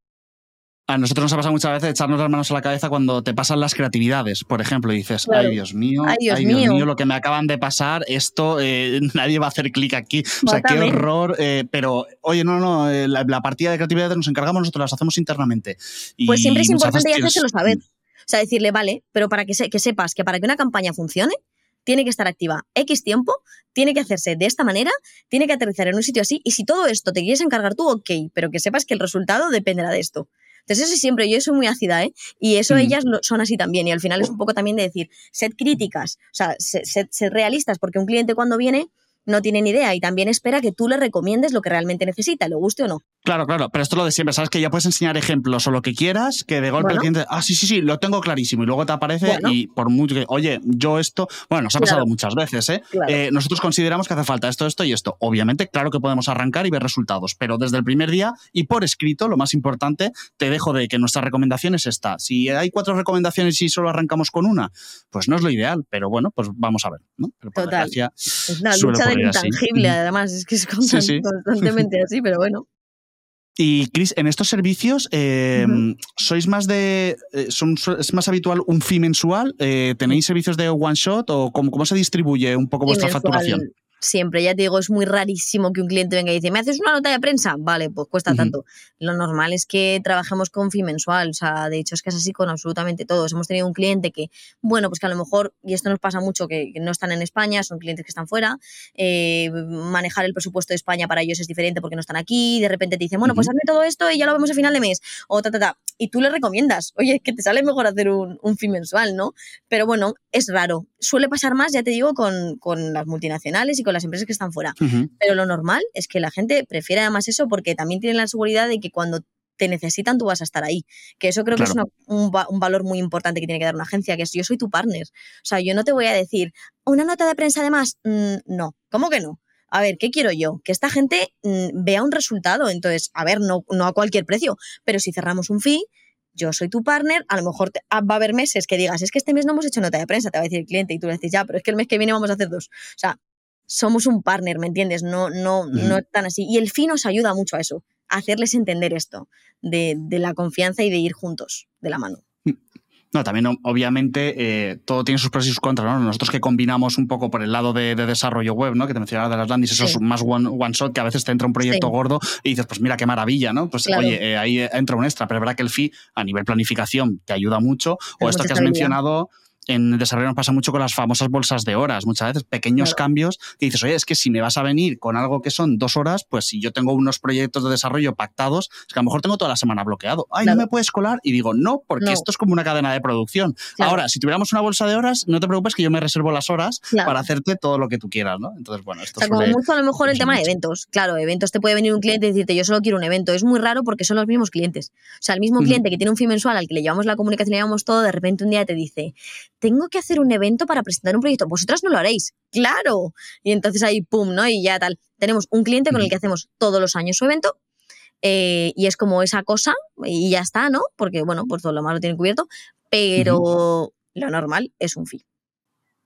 A nosotros nos ha pasado muchas veces echarnos las manos a la cabeza cuando te pasan las creatividades, por ejemplo, y dices, Claro. ay Dios mío, Ay, Dios mío". lo que me acaban de pasar, esto eh, (laughs) nadie va a hacer clic aquí. O sea, qué horror. eh, pero, oye, no, no, eh, la, la partida de creatividades nos encargamos nosotros, las hacemos internamente. Y Pues siempre es importante y veces hacérselo tienes- saber. O sea, decirle, vale, pero para que, se- que sepas que para que una campaña funcione, tiene que estar activa X tiempo, tiene que hacerse de esta manera, tiene que aterrizar en un sitio así, y si todo esto te quieres encargar tú, ok, pero que sepas que el resultado dependerá de esto. Entonces, eso siempre, yo soy muy ácida, ¿eh? Y eso Mm. ellas son así también. Y al final es un poco también de decir, sed críticas, o sea, sed, sed- sed realistas, porque un cliente cuando viene no tiene ni idea y también espera que tú le recomiendes lo que realmente necesita, le guste o no. Claro, claro, pero esto es lo de siempre, sabes que ya puedes enseñar ejemplos o lo que quieras, que de golpe Bueno. el cliente, ah, sí, sí, sí, lo tengo clarísimo, y luego te aparece Bueno. y por mucho que, oye, yo esto, bueno, nos ha pasado Claro. muchas veces, ¿eh? Claro. Eh, Nosotros consideramos que hace falta esto, esto y esto. Obviamente, claro que podemos arrancar y ver resultados, pero desde el primer día y por escrito, lo más importante, te dejo de que nuestra recomendación es esta. Si hay cuatro recomendaciones y solo arrancamos con una, pues no es lo ideal, pero bueno, pues vamos a ver, ¿no? Pero Total. Es una lucha del así. intangible, además, es que es Sí, constan- sí. constantemente así, pero bueno. Y Chris, en estos servicios, eh. ¿sois más de. eh, son, ¿Es más habitual un fee mensual? Eh, ¿Tenéis servicios de one shot o cómo, cómo se distribuye un poco Y vuestra mensual, facturación? Siempre, ya te digo, es muy rarísimo que un cliente venga y dice, ¿me haces una nota de prensa? Vale, pues cuesta tanto. Lo normal es que trabajemos con fee mensual, o sea, de hecho es que es así con absolutamente todos. Hemos tenido un cliente que, bueno, pues que a lo mejor, y esto nos pasa mucho, que, que no están en España, son clientes que están fuera, eh, manejar el presupuesto de España para ellos es diferente porque no están aquí, de repente te dicen, bueno, pues hazme todo esto y ya lo vemos a final de mes, o ta, ta, ta. Y tú le recomiendas, oye, es que te sale mejor hacer un, un fee mensual, ¿no? Pero bueno, es raro. Suele pasar más, ya te digo, con, con las multinacionales y con las empresas que están fuera. Ujú. Pero lo normal es que la gente prefiere además eso porque también tienen la seguridad de que cuando te necesitan tú vas a estar ahí. Que eso creo que es Claro. una- un, un valor muy importante que tiene que dar una agencia, que es yo soy tu partner. O sea, yo no te voy a decir, ¿una nota de prensa además? no. ¿Cómo que no? A ver, ¿qué quiero yo? Que esta gente mm, vea un resultado. Entonces, a ver, no, no a cualquier precio, pero si cerramos un fee, yo soy tu partner, a lo mejor te- ah, va a haber meses que digas, es que este mes no hemos hecho nota de prensa, te va a decir el cliente, y tú le dices, ya, pero es que el mes que viene vamos a hacer dos. O sea, somos un partner, ¿me entiendes? No, no, Ujú. no es tan así. Y el fee nos ayuda mucho a eso, a hacerles entender esto, de, de la confianza y de ir juntos, de la mano. No, también obviamente eh, todo tiene sus pros y sus contras, ¿no? Nosotros que combinamos un poco por el lado de, de desarrollo web, ¿no? Que te mencionaba de las landings, eso Sí. es más one, one shot, que a veces te entra un proyecto Sí. gordo y dices, pues mira qué maravilla, ¿no? Pues Claro. oye, eh, ahí entra un extra, pero es verdad que el fee a nivel planificación te ayuda mucho. O Es esto que has mencionado en desarrollo nos pasa mucho con las famosas bolsas de horas. Muchas veces pequeños Claro. cambios que dices, oye, es que si me vas a venir con algo que son dos horas, pues si yo tengo unos proyectos de desarrollo pactados, es que a lo mejor tengo toda la semana bloqueado. Ay, Claro. no me puedes colar. Y digo, no, porque No. esto es como una cadena de producción. Claro. Ahora, si tuviéramos una bolsa de horas, no te preocupes que yo me reservo las horas para hacerte todo lo que tú quieras, ¿no? Entonces, bueno, esto O sea, como mucho a lo mejor el tema de eventos. Claro, eventos te puede venir un cliente y decirte, yo solo quiero un evento. Es muy raro porque son los mismos clientes. O sea, el mismo cliente que tiene un fee mensual al que le llevamos la comunicación, le llevamos todo, de repente un día te dice, tengo que hacer un evento para presentar un proyecto. Vosotras no lo haréis. ¡Claro! Y entonces ahí, pum, ¿no? Y ya tal. Tenemos un cliente con el que hacemos todos los años su evento. eh, y es como esa cosa y ya está, ¿no? Porque, bueno, pues todo lo más lo tienen cubierto, pero lo normal es un fee.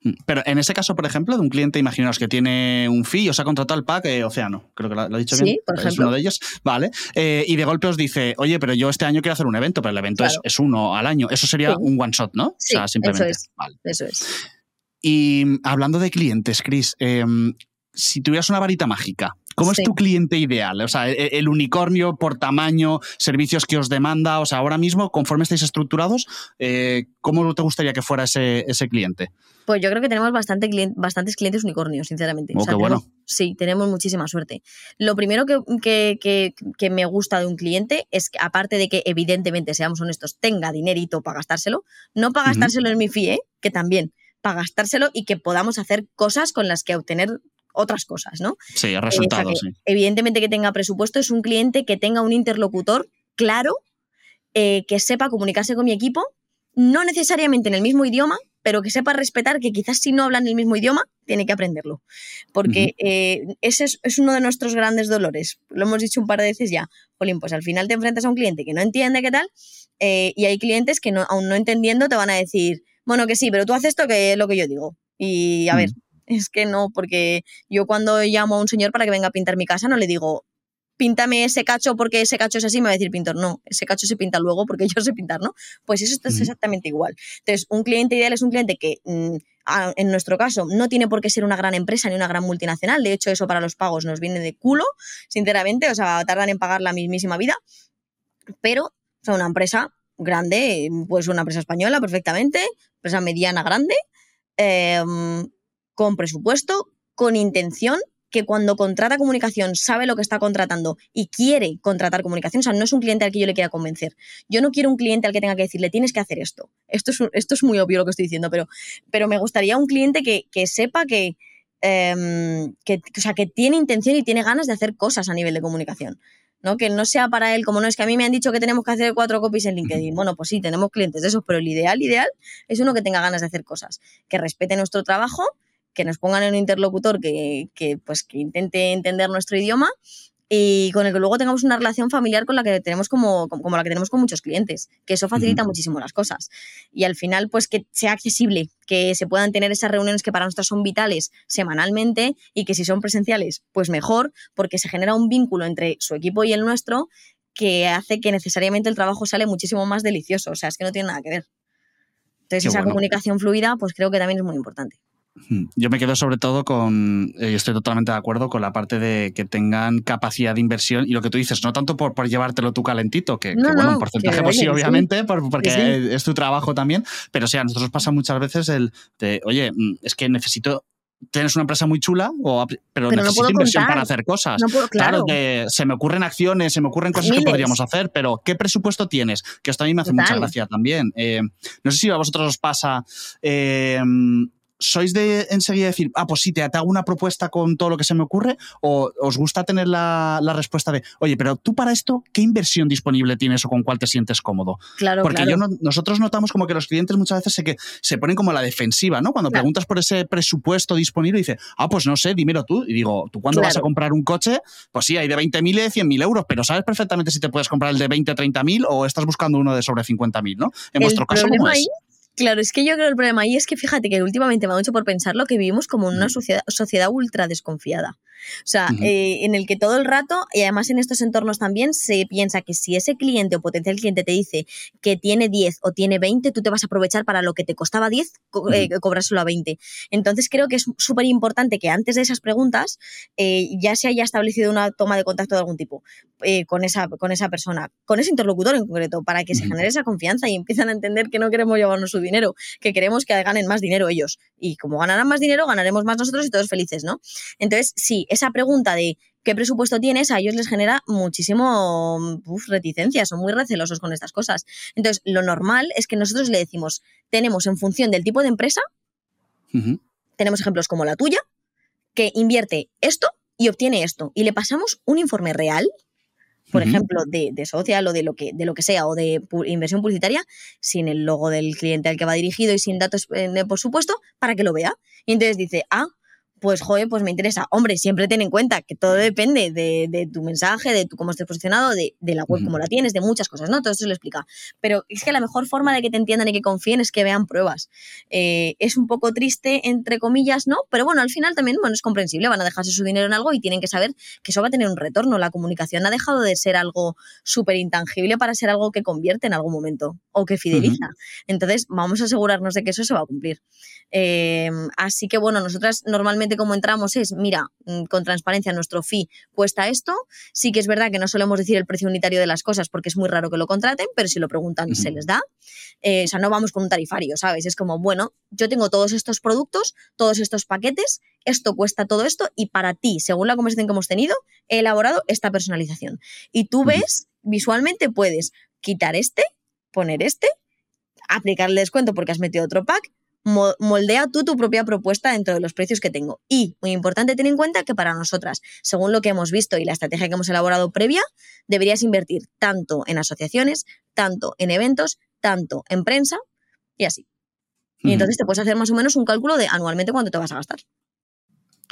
Mm, Pero en ese caso, por ejemplo, de un cliente, imaginaos que tiene un fee, os ha contratado el pack eh, Océano, creo que lo, lo he dicho Sí, bien. por es ejemplo. uno de ellos, vale. Eh, y de golpe os dice, oye, pero yo este año quiero hacer un evento, pero el evento es, Claro. es uno al año. Eso sería Sí. un one shot, ¿no? Sí, o sea, simplemente. eso es. Vale. Eso es. Y mm, hablando de clientes, Chris, eh, si tuvieras una varita mágica, ¿Cómo es tu cliente ideal? O sea, e, el, unicornio por tamaño, servicios que os demanda. O sea, ahora mismo, conforme estáis estructurados, eh, ¿cómo te gustaría que fuera ese, cliente? Pues yo creo que tenemos bastante bastantes clientes unicornios, sinceramente. Oh, qué bueno. Sí, tenemos muchísima suerte. Lo primero que, me gusta de un cliente es que, aparte de que, evidentemente, seamos honestos, tenga dinerito para gastárselo, no para gastárselo en mi FIE, que también, para gastárselo y que podamos hacer cosas con las que obtener otras cosas, ¿no? Sí, resultados, sí. Evidentemente que tenga presupuesto, es un cliente que tenga un interlocutor claro, eh, que sepa comunicarse con mi equipo, no necesariamente en el mismo idioma, pero que sepa respetar que quizás si no hablan el mismo idioma, tiene que aprenderlo. Porque eh, ese es, uno de nuestros grandes dolores. Lo hemos dicho un par de veces ya. Jolín, pues al final te enfrentas a un cliente que no entiende qué tal, eh, y hay clientes que no, aún no entendiendo te van a decir, bueno, que sí, pero tú haces esto que es lo que yo digo. Y a ver, es que no, porque yo cuando llamo a un señor para que venga a pintar mi casa no le digo, píntame ese cacho porque ese cacho es así, me va a decir pintor, no, ese cacho se pinta luego porque yo sé pintar, ¿no? Pues eso es exactamente igual. Entonces, un cliente ideal es un cliente que... Mm, en nuestro caso, no tiene por qué ser una gran empresa ni una gran multinacional. De hecho, eso para los pagos nos viene de culo, sinceramente. O sea, tardan en pagar la mismísima vida. Pero, o sea, una empresa grande, pues una empresa española perfectamente, empresa mediana grande, eh, con presupuesto, con intención, que cuando contrata comunicación sabe lo que está contratando y quiere contratar comunicación, o sea, no es un cliente al que yo le quiera convencer. Yo no quiero un cliente al que tenga que decirle, tienes que hacer esto. Esto es, esto es muy obvio lo que estoy diciendo, pero, pero me gustaría un cliente que, sepa que, em, que, o sea, que tiene intención y tiene ganas de hacer cosas a nivel de comunicación. ¿no? Que no sea para él, como no es que a mí me han dicho que tenemos que hacer cuatro copies en LinkedIn. Bueno, pues sí, tenemos clientes de esos, pero el ideal, ideal es uno que tenga ganas de hacer cosas, que respete nuestro trabajo que nos pongan en un interlocutor que, pues, que intente entender nuestro idioma y con el que luego tengamos una relación familiar con la que tenemos como, como la que tenemos con muchos clientes, que eso facilita muchísimo las cosas. Y al final, pues que sea accesible, que se puedan tener esas reuniones que para nosotros son vitales semanalmente y que si son presenciales, pues mejor, porque se genera un vínculo entre su equipo y el nuestro que hace que necesariamente el trabajo sale muchísimo más delicioso. O sea, es que no tiene nada que ver. Entonces, esa comunicación fluida, pues creo que también es muy importante. Yo me quedo sobre todo con, eh, y estoy totalmente de acuerdo con la parte de que tengan capacidad de inversión y lo que tú dices, no tanto por, por llevártelo tú calentito, que, bueno, un porcentaje pues sí, obviamente, porque es tu trabajo también, pero sí, a nosotros pasa muchas veces el de, oye, mm, es que necesito tienes una empresa muy chula, o, pero, necesito inversión para hacer cosas. claro. que se me ocurren acciones, se me ocurren cosas que podríamos hacer, pero ¿qué presupuesto tienes? Que esto a mí me hace mucha gracia también. Eh, no sé si a vosotros os pasa. Eh, ¿sois de enseguida decir, ah, pues sí, te, hago una propuesta con todo lo que se me ocurre? ¿O os gusta tener la, respuesta de, oye, pero tú para esto, ¿qué inversión disponible tienes o con cuál te sientes cómodo? Claro, Porque Yo nosotros notamos como que los clientes muchas veces se, que, se ponen como a la defensiva, ¿no? Cuando preguntas por ese presupuesto disponible, dice, ah, pues no sé, dímelo tú. Y digo, ¿tú cuándo vas a comprar un coche? Pues sí, hay de 20.000 y de 100.000 euros, pero sabes perfectamente si te puedes comprar el de 20 o 30.000 o estás buscando uno de sobre 50.000, ¿no? En vuestro caso, ¿cómo es? Claro, es que yo creo que el problema ahí es que fíjate que últimamente me ha mucho por pensarlo que vivimos como en una sociedad, sociedad ultra desconfiada. O sea, eh, en el que todo el rato, y además en estos entornos también, se piensa que si ese cliente o potencial cliente te dice que tiene 10 o tiene 20, tú te vas a aprovechar para lo que te costaba 10, eh, cobrárselo a 20. Entonces creo que es súper importante que antes de esas preguntas eh, ya se haya establecido una toma de contacto de algún tipo con, esa, con esa persona, con ese interlocutor en concreto, para que se genere esa confianza y empiezan a entender que no queremos llevarnos su dinero, que queremos que ganen más dinero ellos. Y como ganarán más dinero, ganaremos más nosotros y todos felices, ¿no? Entonces, sí, esa pregunta de qué presupuesto tienes, a ellos les genera muchísimo reticencia, son muy recelosos con estas cosas. Entonces, lo normal es que nosotros le decimos, tenemos en función del tipo de empresa, tenemos ejemplos como la tuya, que invierte esto y obtiene esto. Y le pasamos un informe real, por ejemplo, de, de, social o de lo, que, de lo que sea, o de inversión publicitaria, sin el logo del cliente al que va dirigido y sin datos, eh, por supuesto, para que lo vea. Y entonces dice, ah, pues joder, pues me interesa. Hombre, siempre ten en cuenta que todo depende de, tu mensaje, de tu, cómo estés posicionado, de, la web como la tienes, de muchas cosas, ¿no? Todo eso se lo explica. Pero es que la mejor forma de que te entiendan y que confíen es que vean pruebas. Eh, es un poco triste, entre comillas, ¿no? Pero bueno, al final también, bueno, es comprensible, van a dejarse su dinero en algo y tienen que saber que eso va a tener un retorno. La comunicación ha dejado de ser algo súper intangible para ser algo que convierte en algún momento. O que fideliza. Entonces, vamos a asegurarnos de que eso se va a cumplir. Em, así que bueno, nosotras normalmente como entramos es, mira, mm, con transparencia nuestro fee cuesta esto. Sí que es verdad que no solemos decir el precio unitario de las cosas porque es muy raro que lo contraten, pero si lo preguntan se les da. Eh, o sea, no vamos con un tarifario, ¿sabes? Es como, bueno, yo tengo todos estos productos, todos estos paquetes, esto cuesta todo esto y para ti, según la conversación que hemos tenido, he elaborado esta personalización. Y tú ves, visualmente puedes quitar este, poner este, aplicarle descuento porque has metido otro pack, moldea tú tu propia propuesta dentro de los precios que tengo. Y, muy importante, tener en cuenta que para nosotras, según lo que hemos visto y la estrategia que hemos elaborado previa, deberías invertir tanto en asociaciones, tanto en eventos, tanto en prensa y así. Y entonces te puedes hacer más o menos un cálculo de anualmente cuánto te vas a gastar.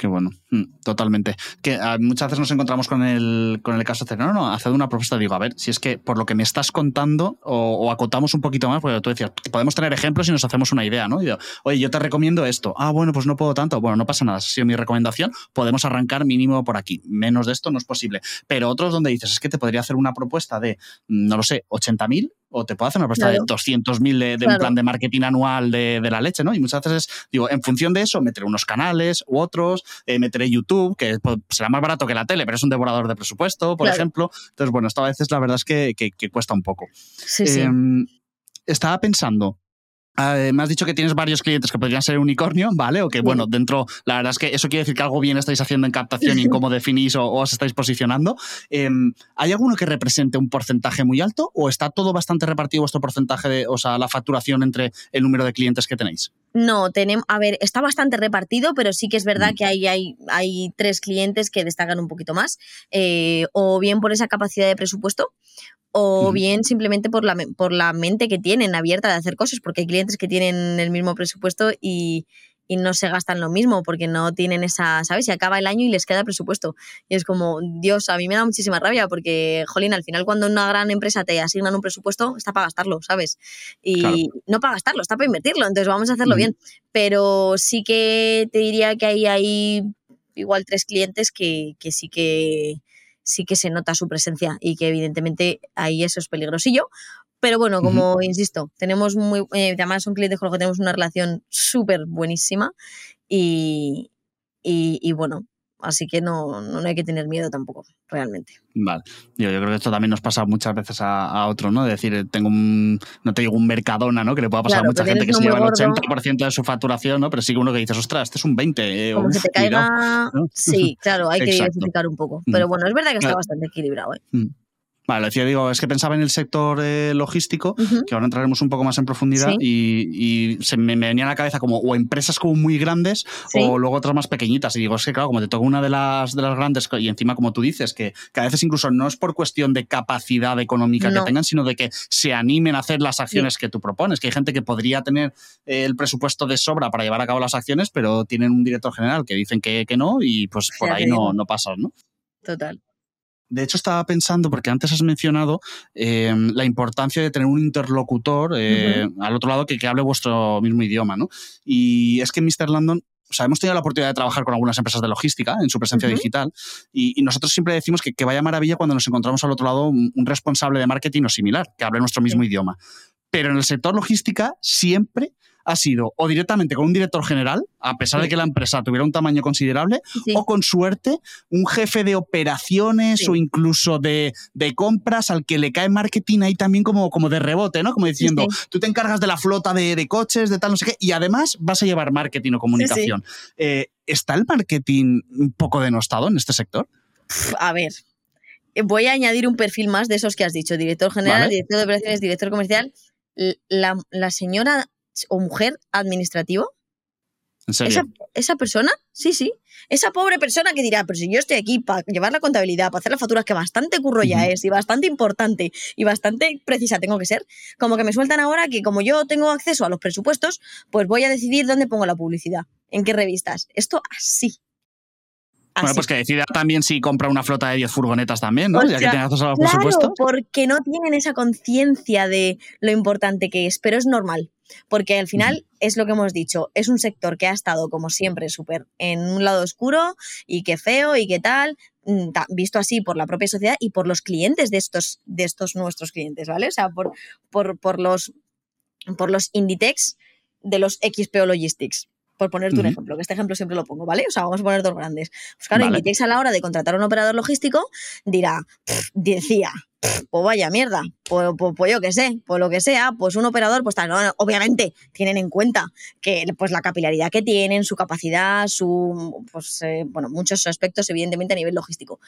Qué bueno, mm, totalmente. Que ah, muchas veces nos encontramos con el, con el caso de, no, no, hacer una propuesta, digo, a ver, si es que por lo que me estás contando o, acotamos un poquito más, porque tú decías, podemos tener ejemplos y nos hacemos una idea, ¿no? Y digo, oye, yo te recomiendo esto. Ah, bueno, pues no puedo tanto. Bueno, no pasa nada, ha sido mi recomendación, podemos arrancar mínimo por aquí. Menos de esto no es posible. Pero otros donde dices, es que te podría hacer una propuesta de, mm, no lo sé, 80.000 o te puedo hacer una propuesta de 200.000 de, de un plan de marketing anual de, la leche, ¿no? Y muchas veces, digo, en función de eso, meteré unos canales u otros, eh, meteré YouTube, que pues, será más barato que la tele, pero es un devorador de presupuesto, por ejemplo. Entonces, bueno, esto a veces la verdad es que, cuesta un poco. Sí, sí. Em, estaba pensando, eh, me has dicho que tienes varios clientes que podrían ser unicornio, ¿vale? O que, bueno, dentro, la verdad es que eso quiere decir que algo bien estáis haciendo en captación y en (laughs) cómo definís o, os estáis posicionando. Em, ¿Hay alguno que represente un porcentaje muy alto o está todo bastante repartido vuestro porcentaje de, o sea, la facturación entre el número de clientes que tenéis? No, tenemos, a ver, está bastante repartido, pero sí que es verdad mm. que hay, hay, hay, tres clientes que destacan un poquito más, eh, o bien por esa capacidad de presupuesto, o bien simplemente por la, por la mente que tienen abierta de hacer cosas, porque hay clientes que tienen el mismo presupuesto y, y no se gastan lo mismo porque no tienen esa, ¿sabes? Y acaba el año y les queda presupuesto. Y es como, Dios, a mí me da muchísima rabia porque, jolín, al final cuando una gran empresa te asignan un presupuesto, está para gastarlo, ¿sabes? Y no para gastarlo, está para invertirlo, entonces vamos a hacerlo bien. Pero sí que te diría que hay, hay igual tres clientes que, que sí que sí que se nota su presencia y que evidentemente ahí eso es peligrosillo. Pero bueno, como insisto, tenemos muy, eh, además son clientes con los que tenemos una relación súper buenísima y, y, bueno, así que no, no hay que tener miedo tampoco, realmente. Vale, yo, yo creo que esto también nos pasa muchas veces a, a otros, ¿no? De decir, tengo un, no te digo un mercadona, ¿no? Que le pueda pasar a mucha gente que se lleva el 80% de su facturación, ¿no? Pero sí que uno que dices, ostras, este es un 20. Eh, Como te caiga... Sí, claro, hay que (laughs) diversificar un poco. Pero mm. bueno, es verdad que está bastante equilibrado, ¿eh? Mm. Vale, decía, digo, es que pensaba en el sector eh, logístico, que ahora entraremos un poco más en profundidad, y, se me, venía a la cabeza como o empresas como muy grandes o luego otras más pequeñitas. Y digo, es que claro, como te toca una de las, de las grandes, y encima como tú dices, que, que a veces incluso no es por cuestión de capacidad económica que tengan, sino de que se animen a hacer las acciones que tú propones. Que hay gente que podría tener eh, el presupuesto de sobra para llevar a cabo las acciones, pero tienen un director general que dicen que, que no, y pues por ahí no, no pasa, ¿no? Total. De hecho, estaba pensando, porque antes has mencionado eh, la importancia de tener un interlocutor eh, al otro lado que, que, hable vuestro mismo idioma, ¿no? Y es que Mr. Landon o sea, hemos tenido la oportunidad de trabajar con algunas empresas de logística en su presencia digital y, nosotros siempre decimos que, que, vaya maravilla cuando nos encontramos al otro lado un, un responsable de marketing o similar, que hable nuestro mismo idioma. Pero en el sector logística siempre ha sido o directamente con un director general, a pesar de que la empresa tuviera un tamaño considerable, o con suerte un jefe de operaciones o incluso de, compras al que le cae marketing ahí también como, como de rebote, ¿no? Como diciendo, tú te encargas de la flota de, coches, de tal, no sé qué, y además vas a llevar marketing o comunicación. Eh, ¿Está el marketing un poco denostado en este sector? A ver, voy a añadir un perfil más de esos que has dicho, director general, director de operaciones, director comercial. La, la, señora o mujer administrativo. Esa, persona, sí, sí. Esa pobre persona que dirá, pero si yo estoy aquí para llevar la contabilidad, para hacer las facturas, que bastante curro ya es, y bastante importante, y bastante precisa tengo que ser, como que me sueltan ahora que como yo tengo acceso a los presupuestos, pues voy a decidir dónde pongo la publicidad, en qué revistas. Esto así. Bueno, pues que decida también si compra una flota de 10 furgonetas también, ¿no? ya que tenga acceso a los claro, porque no tienen esa conciencia de lo importante que es, pero es normal. Porque al final es lo que hemos dicho, es un sector que ha estado como siempre súper en un lado oscuro y que feo y que tal, mm, visto así por la propia sociedad y por los clientes de estos, de estos nuestros clientes, ¿vale? O sea, por, por, por los, por los Inditex de los XPO Logistics por ponerte un ejemplo, que este ejemplo siempre lo pongo, ¿vale? O sea, vamos a poner dos grandes. Pues claro, Inditex a la hora de contratar a un operador logístico dirá, decía, pues vaya mierda, pues, pues, pues, yo qué sé, pues lo que sea, pues un operador, pues obviamente tienen en cuenta que pues la capilaridad que tienen, su capacidad, su, pues eh, bueno, muchos aspectos evidentemente a nivel logístico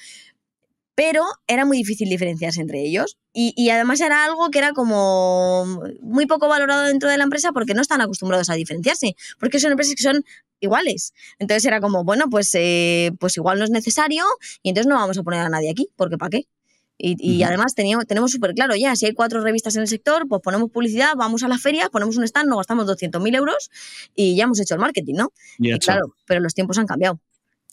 pero era muy difícil diferenciarse entre ellos. Y, además era algo que era como muy poco valorado dentro de la empresa porque no están acostumbrados a diferenciarse, porque son empresas que son iguales. Entonces era como, bueno, pues, eh, pues igual no es necesario y entonces no vamos a poner a nadie aquí, porque ¿para qué? Y, además teníamos, tenemos súper claro ya, si hay cuatro revistas en el sector, pues ponemos publicidad, vamos a la feria, ponemos un stand, nos gastamos 200.000 euros y ya hemos hecho el marketing, ¿no? Y, claro, pero los tiempos han cambiado.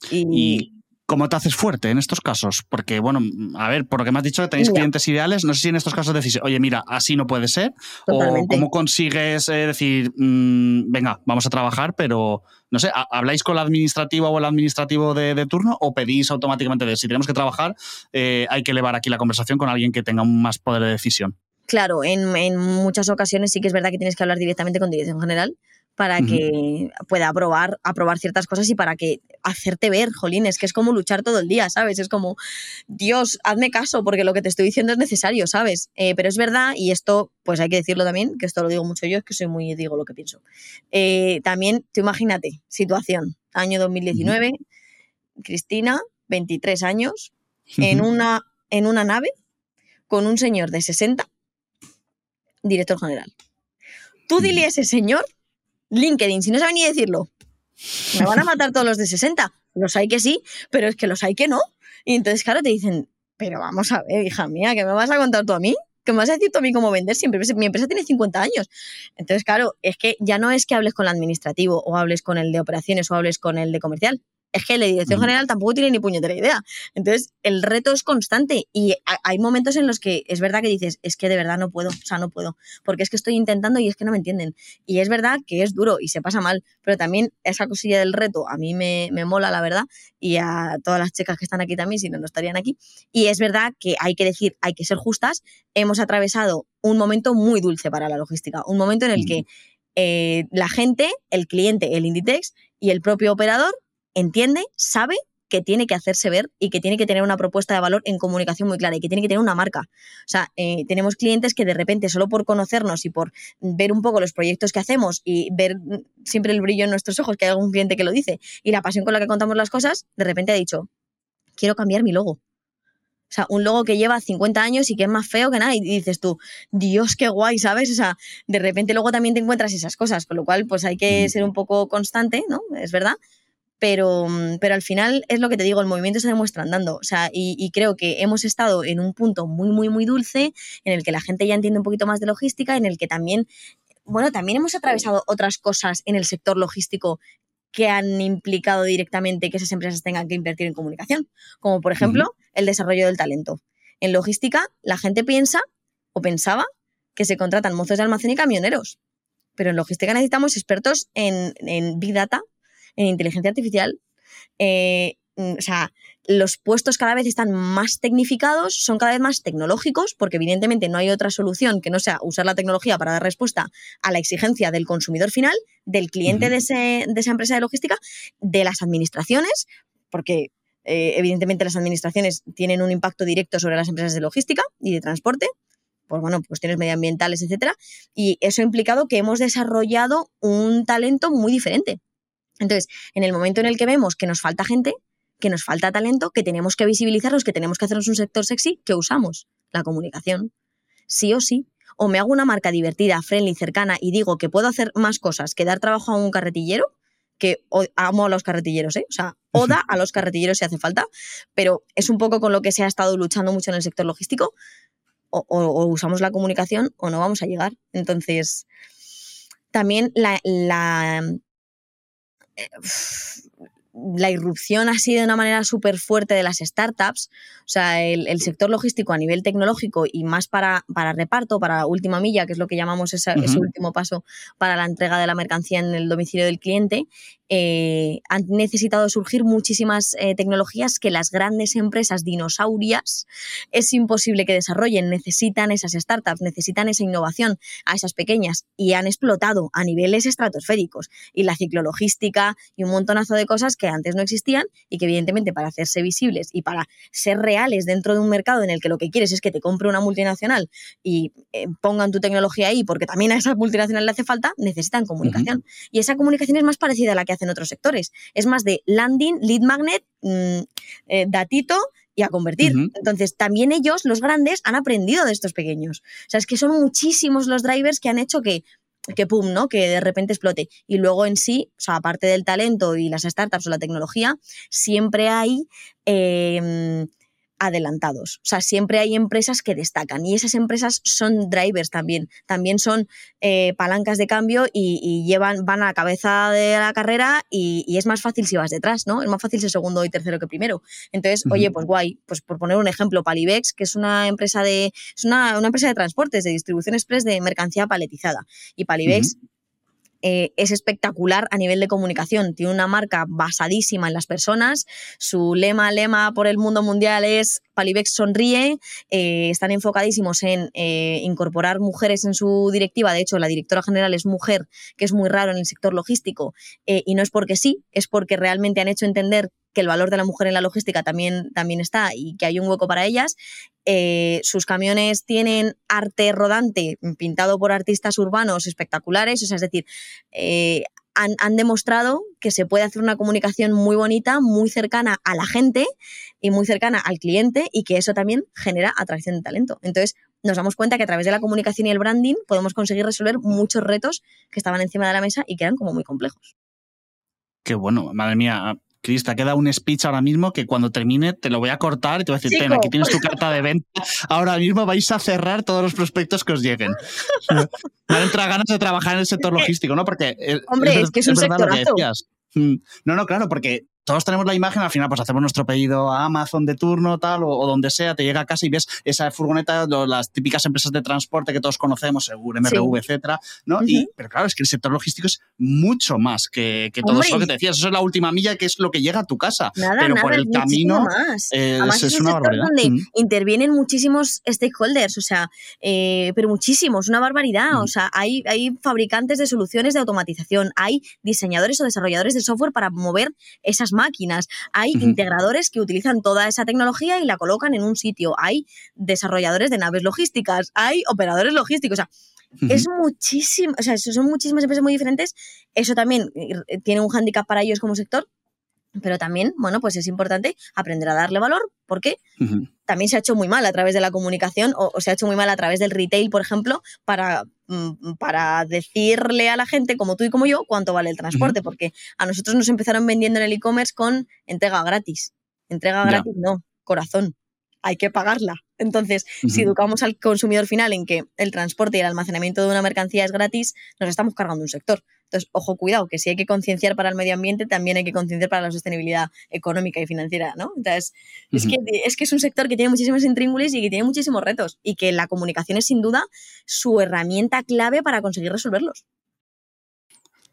y ¿Cómo te haces fuerte en estos casos? Porque, bueno, a ver, por lo que me has dicho que tenéis clientes ideales, no sé si en estos casos decís, oye, mira, así no puede ser, o cómo consigues eh, decir, mm, venga, vamos a trabajar, pero, no sé, ¿habláis con la administrativa o el administrativo de, turno o pedís automáticamente de, si tenemos que trabajar, eh, hay que elevar aquí la conversación con alguien que tenga más poder de decisión? Claro, en, en muchas ocasiones sí que es verdad que tienes que hablar directamente con dirección general para que pueda aprobar, aprobar ciertas cosas y para que hacerte ver, jolín, es que es como luchar todo el día, ¿sabes? Es como, Dios, hazme caso porque lo que te estoy diciendo es necesario, ¿sabes? Eh, pero es verdad, y esto, pues hay que decirlo también, que esto lo digo mucho yo, es que soy muy, digo lo que pienso. Eh, también, tú imagínate, situación, año 2019, Cristina, 23 años, en, una, en una nave con un señor de 60, director general. Tú dile a ese señor LinkedIn, si no sabe ni decirlo, me van a matar todos los de 60. Los hay que sí, pero es que los hay que no. Y entonces, claro, te dicen, pero vamos a ver, hija mía, ¿qué me vas a contar tú a mí? ¿Qué me vas a decir tú a mí cómo vender? Siempre, mi empresa tiene 50 años. Entonces, claro, es que ya no es que hables con el administrativo o hables con el de operaciones o hables con el de comercial es que la dirección general tampoco tiene ni puñetera idea. Entonces, el reto es constante y hay momentos en los que es verdad que dices, es que de verdad no puedo, o sea, no puedo, porque es que estoy intentando y es que no me entienden. Y es verdad que es duro y se pasa mal, pero también esa cosilla del reto a mí me, me mola, la verdad, y a todas las chicas que están aquí también, si no, no estarían aquí. Y es verdad que hay que decir, hay que ser justas, hemos atravesado un momento muy dulce para la logística, un momento en el que eh, la gente, el cliente, el Inditex y el propio operador entiende, sabe que tiene que hacerse ver y que tiene que tener una propuesta de valor en comunicación muy clara y que tiene que tener una marca. O sea, eh, tenemos clientes que de repente, solo por conocernos y por ver un poco los proyectos que hacemos y ver siempre el brillo en nuestros ojos, que hay algún cliente que lo dice, y la pasión con la que contamos las cosas, de repente ha dicho, quiero cambiar mi logo. O sea, un logo que lleva 50 años y que es más feo que nada. Y dices tú, Dios, qué guay, ¿sabes? O sea, de repente luego también te encuentras esas cosas, con lo cual, pues hay que mm. ser un poco constante, ¿no? Es verdad pero, mm, pero al final es lo que te digo, el movimiento se demuestra andando. O sea, y, creo que hemos estado en un punto muy, muy, muy dulce, en el que la gente ya entiende un poquito más de logística, en el que también, bueno, también hemos atravesado otras cosas en el sector logístico que han implicado directamente que esas empresas tengan que invertir en comunicación, como por ejemplo el desarrollo del talento. En logística, la gente piensa o pensaba que se contratan mozos de almacén y camioneros, pero en logística necesitamos expertos en, en Big Data, en inteligencia artificial. Eh, mm, o sea, los puestos cada vez están más tecnificados, son cada vez más tecnológicos, porque evidentemente no hay otra solución que no sea usar la tecnología para dar respuesta a la exigencia del consumidor final, del cliente de, esa empresa de logística, de las administraciones, porque eh, evidentemente las administraciones tienen un impacto directo sobre las empresas de logística y de transporte, por bueno, cuestiones medioambientales, etcétera, y eso ha implicado que hemos desarrollado un talento muy diferente. Entonces, en el momento en el que vemos que nos falta gente, que nos falta talento, que tenemos que visibilizarlos, que tenemos que hacernos un sector sexy, que usamos la comunicación. Sí o sí. O me hago una marca divertida, friendly, cercana y digo que puedo hacer más cosas que dar trabajo a un carretillero, que amo a los carretilleros, ¿eh? O sea, oda a los carretilleros si hace falta, pero es un poco con lo que se ha estado luchando mucho en el sector logístico. O, usamos la comunicación o no vamos a llegar. Entonces, también la, la irrupción ha sido de una manera súper fuerte de las startups. O sea, el, sector logístico a nivel tecnológico y más para, para reparto, para última milla, que es lo que llamamos ese último paso para la entrega de la mercancía en el domicilio del cliente, eh, han necesitado surgir muchísimas eh, tecnologías que las grandes empresas dinosaurias es imposible que desarrollen. Necesitan esas startups, necesitan esa innovación a esas pequeñas y han explotado a niveles estratosféricos. Y la ciclologística y un montonazo de cosas que antes no existían y que evidentemente para hacerse visibles y para ser reales dentro de un mercado en el que lo que quieres es que te compre una multinacional y eh, pongan tu tecnología ahí porque también a esa multinacional le hace falta, necesitan comunicación. Y esa comunicación es más parecida a la que hacen otros sectores. Es más de landing, lead magnet, mm, eh, datito y a convertir. Entonces, también ellos, los grandes, han aprendido de estos pequeños. O sea, es que son muchísimos los drivers que han hecho que que pum, ¿no? Que de repente explote. Y luego en sí, o sea, aparte del talento y las startups o la tecnología, siempre hay em, adelantados. O sea, siempre hay empresas que destacan y esas empresas son drivers también. También son eh, palancas de cambio y, llevan, van a la cabeza de la carrera y, es más fácil si vas detrás, ¿no? Es más fácil ser segundo y tercero que primero. Entonces, oye, pues guay. Pues por poner un ejemplo, Palibex, que es una empresa de, es una, empresa de transportes, de distribución express de mercancía paletizada. Y Palibex eh, es espectacular a nivel de comunicación. Tiene una marca basadísima en las personas. Su lema, lema por el mundo mundial es Palibex sonríe. Eh, están enfocadísimos en eh, incorporar mujeres en su directiva. De hecho, la directora general es mujer, que es muy raro en el sector logístico. y no es porque sí, es porque realmente han hecho entender que el valor de la mujer en la logística también, también está y que hay un hueco para ellas. Eh, sus camiones tienen arte rodante pintado por artistas urbanos espectaculares, es decir, eh, han, han, demostrado que se puede hacer una comunicación muy bonita, muy cercana a la gente y muy cercana al cliente y que eso también genera atracción de talento. Entonces, nos damos cuenta que a través de la comunicación y el branding podemos conseguir resolver muchos retos que estaban encima de la mesa y que eran como muy complejos. Qué bueno, madre mía, Cris, te queda un speech ahora mismo que cuando termine te lo voy a cortar y te voy a decir, ten, aquí tienes tu carta de venta. Ahora mismo vais a cerrar todos los prospectos que os lleguen. (laughs) Me entra ganas de trabajar en el sector logístico, ¿no? Porque. Hombre, es, que es un sectorazo. Mm. No, no, claro, porque todos tenemos la imagen, al final pues hacemos nuestro pedido a Amazon de turno tal o, donde sea, te llega a casa y ves esa furgoneta, las típicas empresas de transporte que todos conocemos, Seguro, MRV, etcétera, ¿no? y, pero claro, es que el sector logístico es mucho más que, todo eso que te decías. Eso es la última milla que es lo que llega a tu casa. pero por el camino es, es, una barbaridad. Donde mm. intervienen muchísimos stakeholders, o sea, eh, pero muchísimos, una barbaridad. O mm. sea, hay, hay fabricantes de soluciones de automatización, hay diseñadores o desarrolladores de software para mover esas máquinas, hay integradores que utilizan toda esa tecnología y la colocan en un sitio, hay desarrolladores de naves logísticas, hay operadores logísticos, o sea, es muchísimo, o sea, son muchísimas empresas muy diferentes, eso también eh, tiene un hándicap para ellos como sector, pero también, bueno, pues es importante aprender a darle valor porque también se ha hecho muy mal a través de la comunicación o, se ha hecho muy mal a través del retail, por ejemplo, para, mm, para decirle a la gente, como tú y como yo, cuánto vale el transporte, porque a nosotros nos empezaron vendiendo en el e-commerce con entrega gratis. Entrega gratis, no, corazón hay que pagarla. Entonces, si educamos al consumidor final en que el transporte y el almacenamiento de una mercancía es gratis, nos estamos cargando un sector. Entonces, ojo, cuidado, que si hay que concienciar para el medio ambiente, también hay que concienciar para la sostenibilidad económica y financiera, ¿no? Entonces, es, que, es que es un sector que tiene muchísimas intríngulis y que tiene muchísimos retos y que la comunicación es sin duda su herramienta clave para conseguir resolverlos.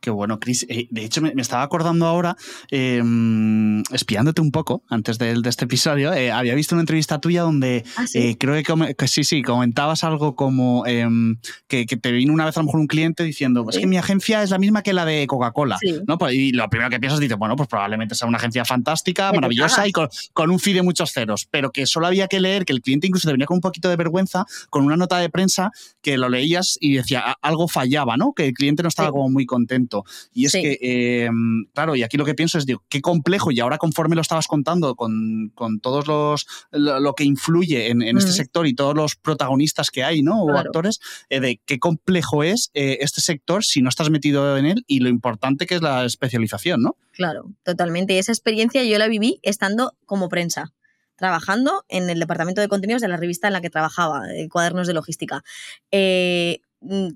Qué bueno, Chris. Eh, de hecho, me, estaba acordando ahora, em, espiándote un poco antes de, este episodio, eh, había visto una entrevista tuya donde ¿Ah, eh, creo que, sí, sí, comentabas algo como em, que, te vino una vez a lo mejor un cliente diciendo, es que mi agencia es la misma que la de Coca-Cola. ¿no? Pues, y lo primero que piensas, dices, bueno, pues probablemente sea una agencia fantástica, maravillosa y con, un fee de muchos ceros, pero que solo había que leer, que el cliente incluso te venía con un poquito de vergüenza, con una nota de prensa que lo leías y decía, algo fallaba, ¿no? Que el cliente no estaba como muy contento. Y es que, em, claro, y aquí lo que pienso es, digo, qué complejo, y ahora conforme lo estabas contando con, con todos los, lo, que influye en, este sector y todos los protagonistas que hay, ¿no? O actores, eh, de qué complejo es eh, este sector si no estás metido en él y lo importante que es la especialización, ¿no? Claro, totalmente. Y esa experiencia yo la viví estando como prensa trabajando en el departamento de contenidos de la revista en la que trabajaba, Cuadernos de Logística. Eh,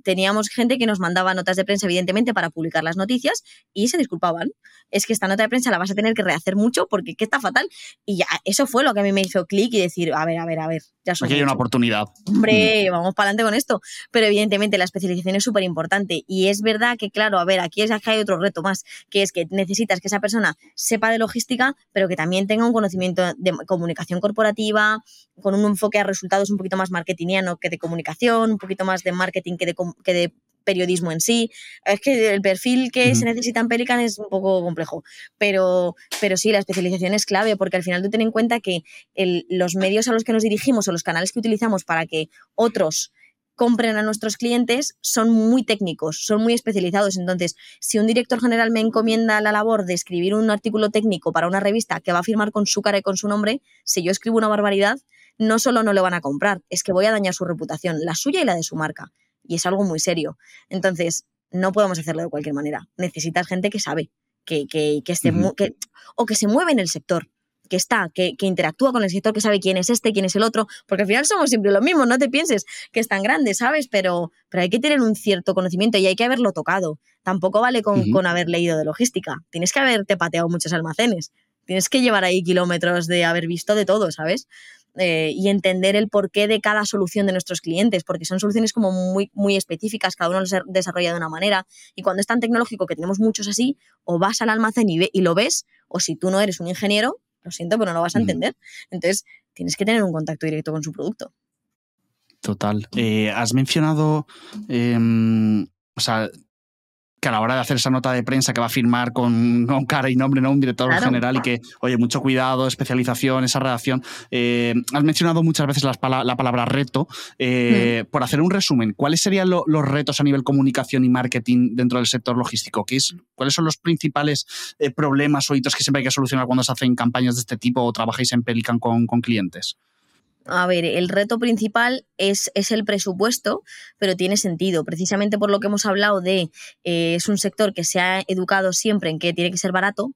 teníamos gente que nos mandaba notas de prensa, evidentemente, para publicar las noticias y se disculpaban. Es que esta nota de prensa la vas a tener que rehacer mucho porque que está fatal. Y ya, eso fue lo que a mí me hizo clic y decir, a ver, a ver, a ver, ya Aquí hay una oportunidad. Hombre, mm. vamos para adelante con esto. Pero evidentemente la especialización es súper importante. Y es verdad que, claro, a ver, aquí es que hay otro reto más, que es que necesitas que esa persona sepa de logística, pero que también tenga un conocimiento de comunicación corporativa, con un enfoque a resultados un poquito más marketingiano que de comunicación, un poquito más de marketing que de, que de periodismo en sí. Es que el perfil que se necesita en Pelican es un poco complejo, pero, pero sí, la especialización es clave porque al final tú ten en cuenta que los medios a los que nos dirigimos o los canales que utilizamos para que otros compren a nuestros clientes son muy técnicos, son muy especializados. Entonces, si un director general me encomienda la labor de escribir un artículo técnico para una revista que va a firmar con su cara y con su nombre, si yo escribo una barbaridad, no solo no le van a comprar, es que voy a dañar su reputación, la suya y la de su marca. Y es algo muy serio. Entonces, no podemos hacerlo de cualquier manera. Necesitas gente que sabe, que, que, que, esté, que o que se mueve en el sector que está, que, interactúa con el sector, que sabe quién es este, quién es el otro, porque al final somos siempre lo mismo, no te pienses que es tan grande, ¿sabes? Pero, pero hay que tener un cierto conocimiento y hay que haberlo tocado. Tampoco vale con, con haber leído de logística, tienes que haberte pateado muchos almacenes, tienes que llevar ahí kilómetros de haber visto de todo, ¿sabes? Eh, y entender el porqué de cada solución de nuestros clientes, porque son soluciones como muy, muy específicas, cada uno los desarrolla de una manera. Y cuando es tan tecnológico que tenemos muchos así, o vas al almacén y, y lo ves, o si tú no eres un ingeniero, lo siento, pero no lo vas a entender. Entonces, tienes que tener un contacto directo con su producto. Total. Eh, has mencionado, em, o sea, que a la hora de hacer esa nota de prensa que va a firmar con, (laughs) cara y nombre, ¿no? Un director general y que, oye, mucho cuidado, especialización, esa redacción. Eh, has mencionado muchas veces la palabra reto. Eh, por hacer un resumen, ¿cuáles serían los retos a nivel comunicación y marketing dentro del sector logístico? ¿Qué es, ¿Cuáles son los principales eh, problemas o hitos que siempre hay que solucionar cuando se hacen campañas de este tipo o trabajáis en Pelican con, con clientes? A ver, el reto principal es, es, el presupuesto, pero tiene sentido, precisamente por lo que hemos hablado de, eh, es un sector que se ha educado siempre en que tiene que ser barato,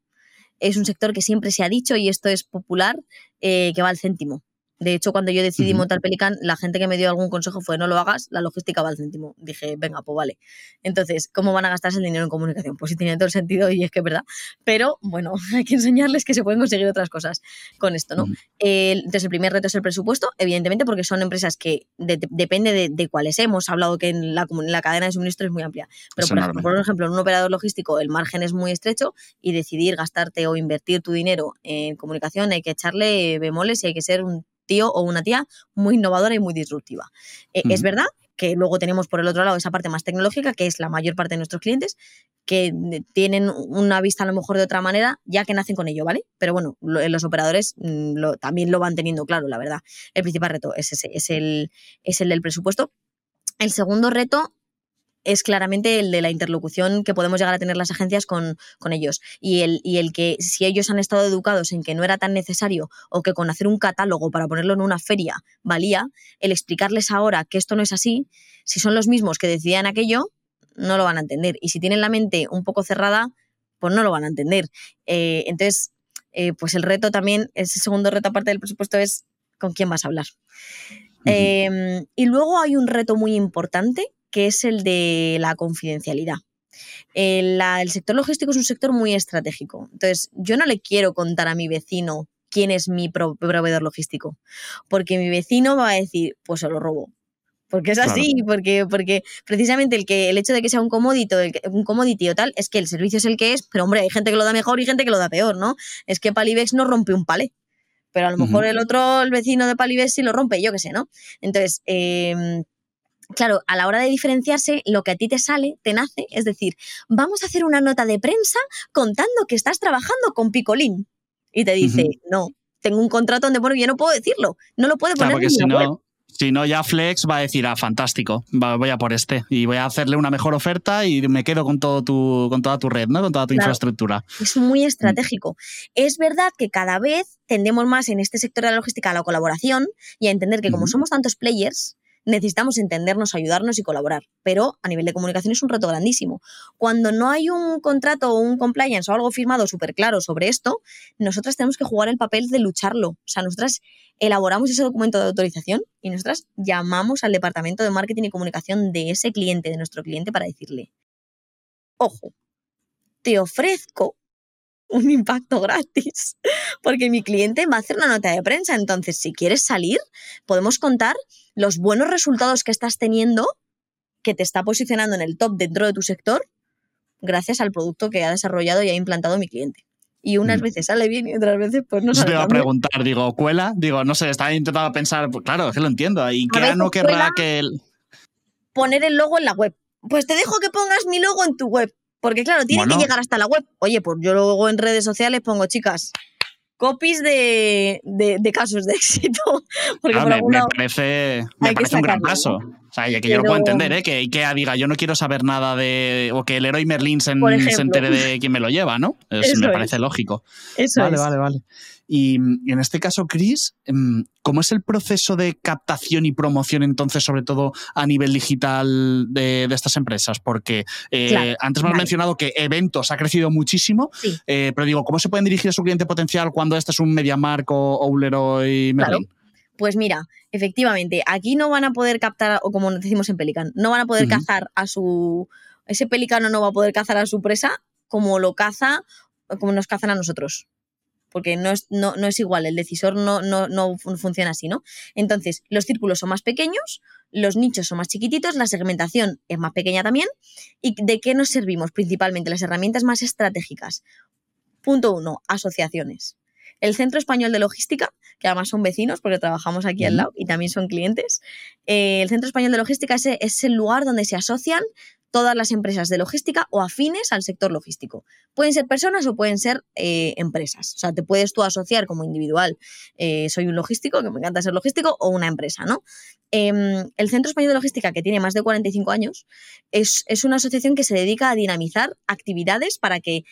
es un sector que siempre se ha dicho, y esto es popular, eh, que va al céntimo. De hecho, cuando yo decidí montar Pelican, la gente que me dio algún consejo fue no lo hagas, la logística va al céntimo. Dije, venga, pues vale. Entonces, ¿cómo van a gastarse el dinero en comunicación? Pues sí tiene todo el sentido y es que es verdad. Pero bueno, (laughs) hay que enseñarles que se pueden conseguir otras cosas con esto, ¿no? entonces, el primer reto es el presupuesto, evidentemente, porque son empresas que depende de, cuáles hemos hablado que en la, la, cadena de suministro es muy amplia. Pero, por ejemplo, por ejemplo, en un operador logístico el margen es muy estrecho y decidir gastarte o invertir tu dinero en comunicación hay que echarle bemoles y hay que ser un tío o una tía muy innovadora y muy disruptiva. Eh, es verdad que luego tenemos por el otro lado esa parte más tecnológica, que es la mayor parte de nuestros clientes, que tienen una vista a lo mejor de otra manera, ya que nacen con ello, ¿vale? Pero bueno, los operadores mm, también lo van teniendo claro, la verdad. El principal reto es ese, es el, es el del presupuesto. El segundo reto es claramente el de la interlocución que podemos llegar a tener las agencias con, ellos. Y el, y el que si ellos han estado educados en que no era tan necesario o que con hacer un catálogo para ponerlo en una feria valía, el explicarles ahora que esto no es así, si son los mismos que decidían aquello, no lo van a entender. Y si tienen la mente un poco cerrada, pues no lo van a entender. Eh, entonces, eh, pues el reto también, ese segundo reto aparte del presupuesto es con quién vas a hablar. Em, y luego hay un reto muy importante que es el de la confidencialidad. El, sector logístico es un sector muy estratégico. Entonces, yo no le quiero contar a mi vecino quién es mi proveedor logístico, porque mi vecino va a decir, pues se lo robo. Porque es así, porque, porque precisamente el, que, el hecho de que sea un commodity, un commodity o tal, es que el servicio es el que es, pero hombre, hay gente que lo da mejor y gente que lo da peor, ¿no? Es que Palibex no rompe un palé, pero a lo mejor el otro, el vecino de Palibex sí lo rompe, yo qué sé, ¿no? Entonces, eh, claro, a la hora de diferenciarse, lo que a ti te sale, te nace, es decir, vamos a hacer una nota de prensa contando que estás trabajando con Picolín. Y te dice, no, tengo un contrato donde pone, yo no puedo decirlo, no lo puede poner porque si no, Si no, ya Flex va a decir, ah, fantástico, voy a por este y voy a hacerle una mejor oferta y me quedo con, todo tu, con toda tu red, ¿no? con toda tu infraestructura. Es muy estratégico. Es verdad que cada vez tendemos más en este sector de la logística a la colaboración y a entender que como somos tantos players, necesitamos entendernos, ayudarnos y colaborar. Pero a nivel de comunicación es un reto grandísimo. Cuando no hay un contrato o un compliance o algo firmado súper claro sobre esto, nosotras tenemos que jugar el papel de lucharlo. O sea, nosotras elaboramos ese documento de autorización y nosotras llamamos al departamento de marketing y comunicación de ese cliente, de nuestro cliente, para decirle, ojo, te ofrezco un impacto gratis, porque mi cliente va a hacer una nota de prensa. Entonces, si quieres salir, podemos contar los buenos resultados que estás teniendo, que te está posicionando en el top dentro de tu sector, gracias al producto que ha desarrollado y ha implantado mi cliente. Y unas mm. veces sale bien y otras veces pues no sale bien. Te iba a preguntar, digo, ¿cuela? Digo, no sé, estaba intentando pensar, pues claro, es que lo entiendo. ¿Y qué no querrá que el... Poner el logo en la web. Pues te dejo que pongas mi logo en tu web. Porque claro, tiene que llegar hasta la web. Oye, pues yo luego en redes sociales pongo, chicas, copies de, casos de (laughs) éxito. (laughs) Porque me, parece, me parece un gran paso. Sea, que yo lo puedo entender, ¿eh? que Ikea diga, yo no quiero saber nada de. o que el héroe Merlin se, entere de quién me lo lleva, ¿no? (laughs) me parece lógico. Eso vale, vale, vale. Y, en este caso, Chris, em, ¿cómo es el proceso de captación y promoción entonces, sobre todo a nivel digital de, estas empresas? Porque eh, antes me has mencionado que eventos ha crecido muchísimo, eh, pero digo, ¿cómo se pueden dirigir a su cliente potencial cuando este es un MediaMark o, o un Leroy Merlin? Pues mira, efectivamente, aquí no van a poder captar, o como decimos en Pelican, no van a poder cazar a su. Ese pelicano no va a poder cazar a su presa como lo caza, como nos cazan a nosotros porque no es, no, es igual, el decisor no, no, no funciona así, ¿no? Entonces, los círculos son más pequeños, los nichos son más chiquititos, la segmentación es más pequeña también. ¿Y de qué nos servimos principalmente? Las herramientas más estratégicas. Punto uno, asociaciones. El Centro Español de Logística, que además son vecinos porque trabajamos aquí al lado y también son clientes. Eh, el Centro Español de Logística es, es, el lugar donde se asocian todas las empresas de logística o afines al sector logístico. Pueden ser personas o pueden ser eh, empresas. O sea, te puedes tú asociar como individual, eh, soy un logístico, que me encanta ser logístico, o una empresa, ¿no? Em, el Centro Español de Logística, que tiene más de 45 años, es, una asociación que se dedica a dinamizar actividades para que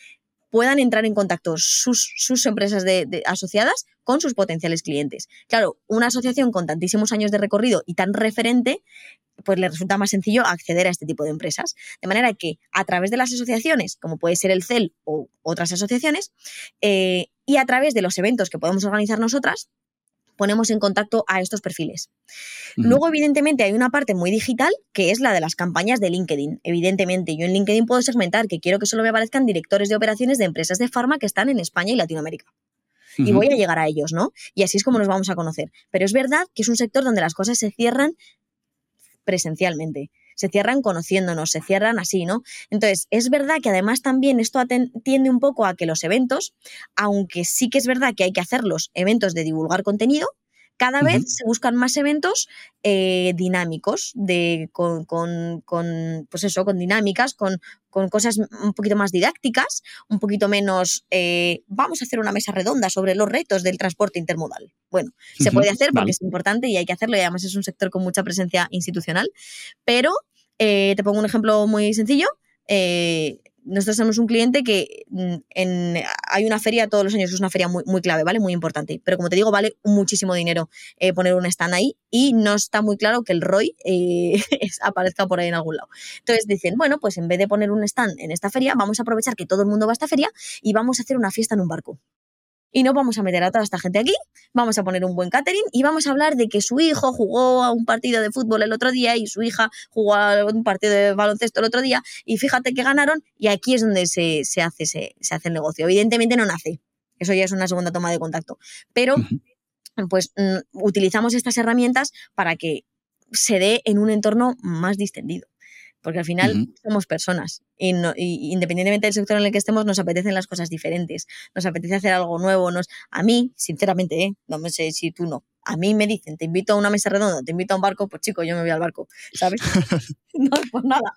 puedan entrar en contacto sus, empresas asociadas con sus potenciales clientes. Claro, una asociación con tantísimos años de recorrido y tan referente pues le resulta más sencillo acceder a este tipo de empresas. De manera que a través de las asociaciones, como puede ser el CEL o otras asociaciones, eh, y a través de los eventos que podemos organizar nosotras, ponemos en contacto a estos perfiles. Luego, evidentemente, hay una parte muy digital que es la de las campañas de LinkedIn. Evidentemente, yo en LinkedIn puedo segmentar que quiero que solo me aparezcan directores de operaciones de empresas de farma que están en España y Latinoamérica. Y voy a llegar a ellos, ¿no? Y así es como nos vamos a conocer. Pero es verdad que es un sector donde las cosas se cierran presencialmente. Se cierran conociéndonos, se cierran así, ¿no? Entonces, es verdad que además también esto tiende un poco a que los eventos, aunque sí que es verdad que hay que hacerlos, eventos de divulgar contenido, cada vez se buscan más eventos eh, dinámicos, de, con, pues eso, con dinámicas, con, cosas un poquito más didácticas, un poquito menos, eh, vamos a hacer una mesa redonda sobre los retos del transporte intermodal. Bueno, se puede hacer porque es importante y hay que hacerlo y además es un sector con mucha presencia institucional, pero eh, te pongo un ejemplo muy sencillo nosotros tenemos un cliente que mm, en, hay una feria todos los años, es una feria muy, muy clave, ¿vale? Muy importante. Pero como te digo, vale muchísimo dinero eh, poner un stand ahí y no está muy claro que el ROI eh, (laughs) aparezca por ahí en algún lado. Entonces dicen, bueno, pues en vez de poner un stand en esta feria, vamos a aprovechar que todo el mundo va a esta feria y vamos a hacer una fiesta en un barco y no vamos a meter a toda esta gente aquí, vamos a poner un buen catering y vamos a hablar de que su hijo jugó a un partido de fútbol el otro día y su hija jugó a un partido de baloncesto el otro día y fíjate que ganaron y aquí es donde se, hace, se, hace el negocio. Evidentemente no nace, eso ya es una segunda toma de contacto, pero pues mm, utilizamos estas herramientas para que se dé en un entorno más distendido porque al final somos personas y, independientemente del sector en el que estemos nos apetecen las cosas diferentes, nos apetece hacer algo nuevo, nos, a mí, sinceramente, ¿eh? no me sé si tú no, a mí me dicen, te invito a una mesa redonda, te invito a un barco, pues chico, yo me voy al barco, ¿sabes? (laughs) (laughs) no, pues nada.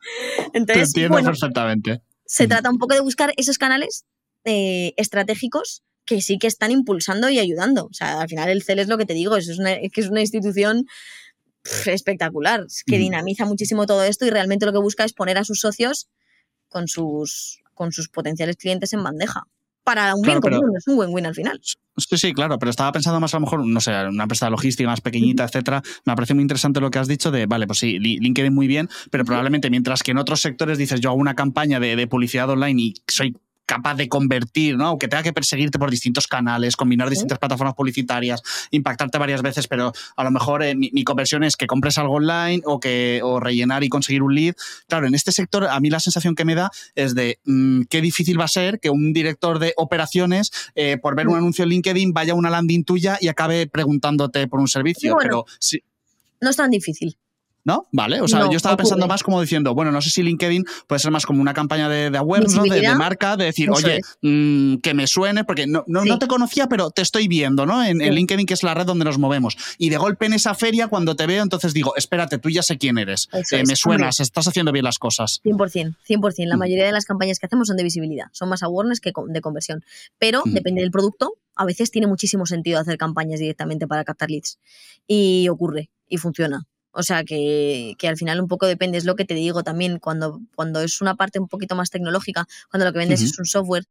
Entonces, te entiendo perfectamente. Se trata un poco de buscar esos canales eh, estratégicos que sí que están impulsando y ayudando. O sea, al final el CEL es lo que te digo, es, una, que es una institución espectacular, que mm. dinamiza muchísimo todo esto y realmente lo que busca es poner a sus socios con sus, con sus potenciales clientes en bandeja. para un bien común, es un win-win al final. Sí, sí, claro, pero estaba pensando más a lo mejor, no sé, una empresa de logística más pequeñita, etcétera. Me parece muy interesante lo que has dicho de, vale, pues sí, LinkedIn muy bien, pero probablemente mientras que en otros sectores dices, yo hago una campaña de, de publicidad online y soy capaz de convertir, ¿no? Aunque tenga que perseguirte por distintos canales, combinar distintas plataformas publicitarias, impactarte varias veces, pero a lo mejor eh, mi, conversión es que compres algo online o que o rellenar y conseguir un lead. Claro, en este sector a mí la sensación que me da es de mm, qué difícil va a ser que un director de operaciones eh, por ver un anuncio en LinkedIn vaya a una landing tuya y acabe preguntándote por un servicio. pero sí. No es tan difícil. ¿No? Vale. O sea, yo estaba pensando más como diciendo, bueno, no sé si LinkedIn puede ser más como una campaña de, de awareness, ¿no? de, marca, de decir, oye, mm, que me suene, porque no, no, te conocía, pero te estoy viendo, ¿no? En, LinkedIn, que es la red donde nos movemos. Y de golpe en esa feria, cuando te veo, entonces digo, espérate, tú ya sé quién eres. Eh, me suenas, estás haciendo bien las cosas. 100%, 100%. La mm. mayoría de las campañas que hacemos son de visibilidad, son más awareness que de conversión. Pero mm. depende del producto, a veces tiene muchísimo sentido hacer campañas directamente para captar leads. Y ocurre, y funciona. O sea que, al final un poco depende, es lo que te digo también, cuando, cuando es una parte un poquito más tecnológica, cuando lo que vendes es un software,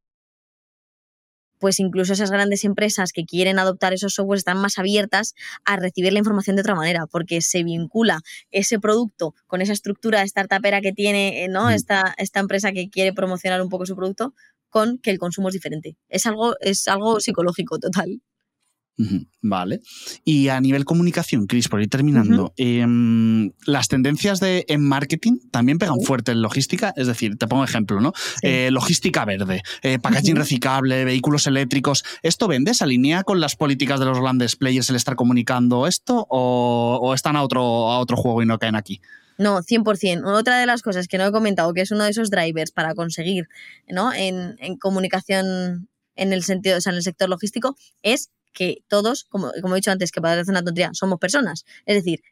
pues incluso esas grandes empresas que quieren adoptar esos softwares están más abiertas a recibir la información de otra manera, porque se vincula ese producto con esa estructura startupera que tiene eh, ¿no? esta, esta empresa que quiere promocionar un poco su producto con que el consumo es diferente. Es algo, es algo psicológico total. Vale. Y a nivel comunicación, Chris, por ir terminando, em, las tendencias de, en marketing también pegan fuerte en logística. Es decir, te pongo ejemplo, ¿no? Eh, logística verde, eh, packaging reciclable, vehículos eléctricos. ¿Esto vende? ¿Se alinea con las políticas de los grandes players el estar comunicando esto? ¿O, están a otro, a otro juego y no caen aquí? No, 100%. Otra de las cosas que no he comentado, que es uno de esos drivers para conseguir ¿no? en, en comunicación en el sentido, o sea, en el sector logístico, es que todos, como, como he dicho antes, que parece una tontería, somos personas. Es decir,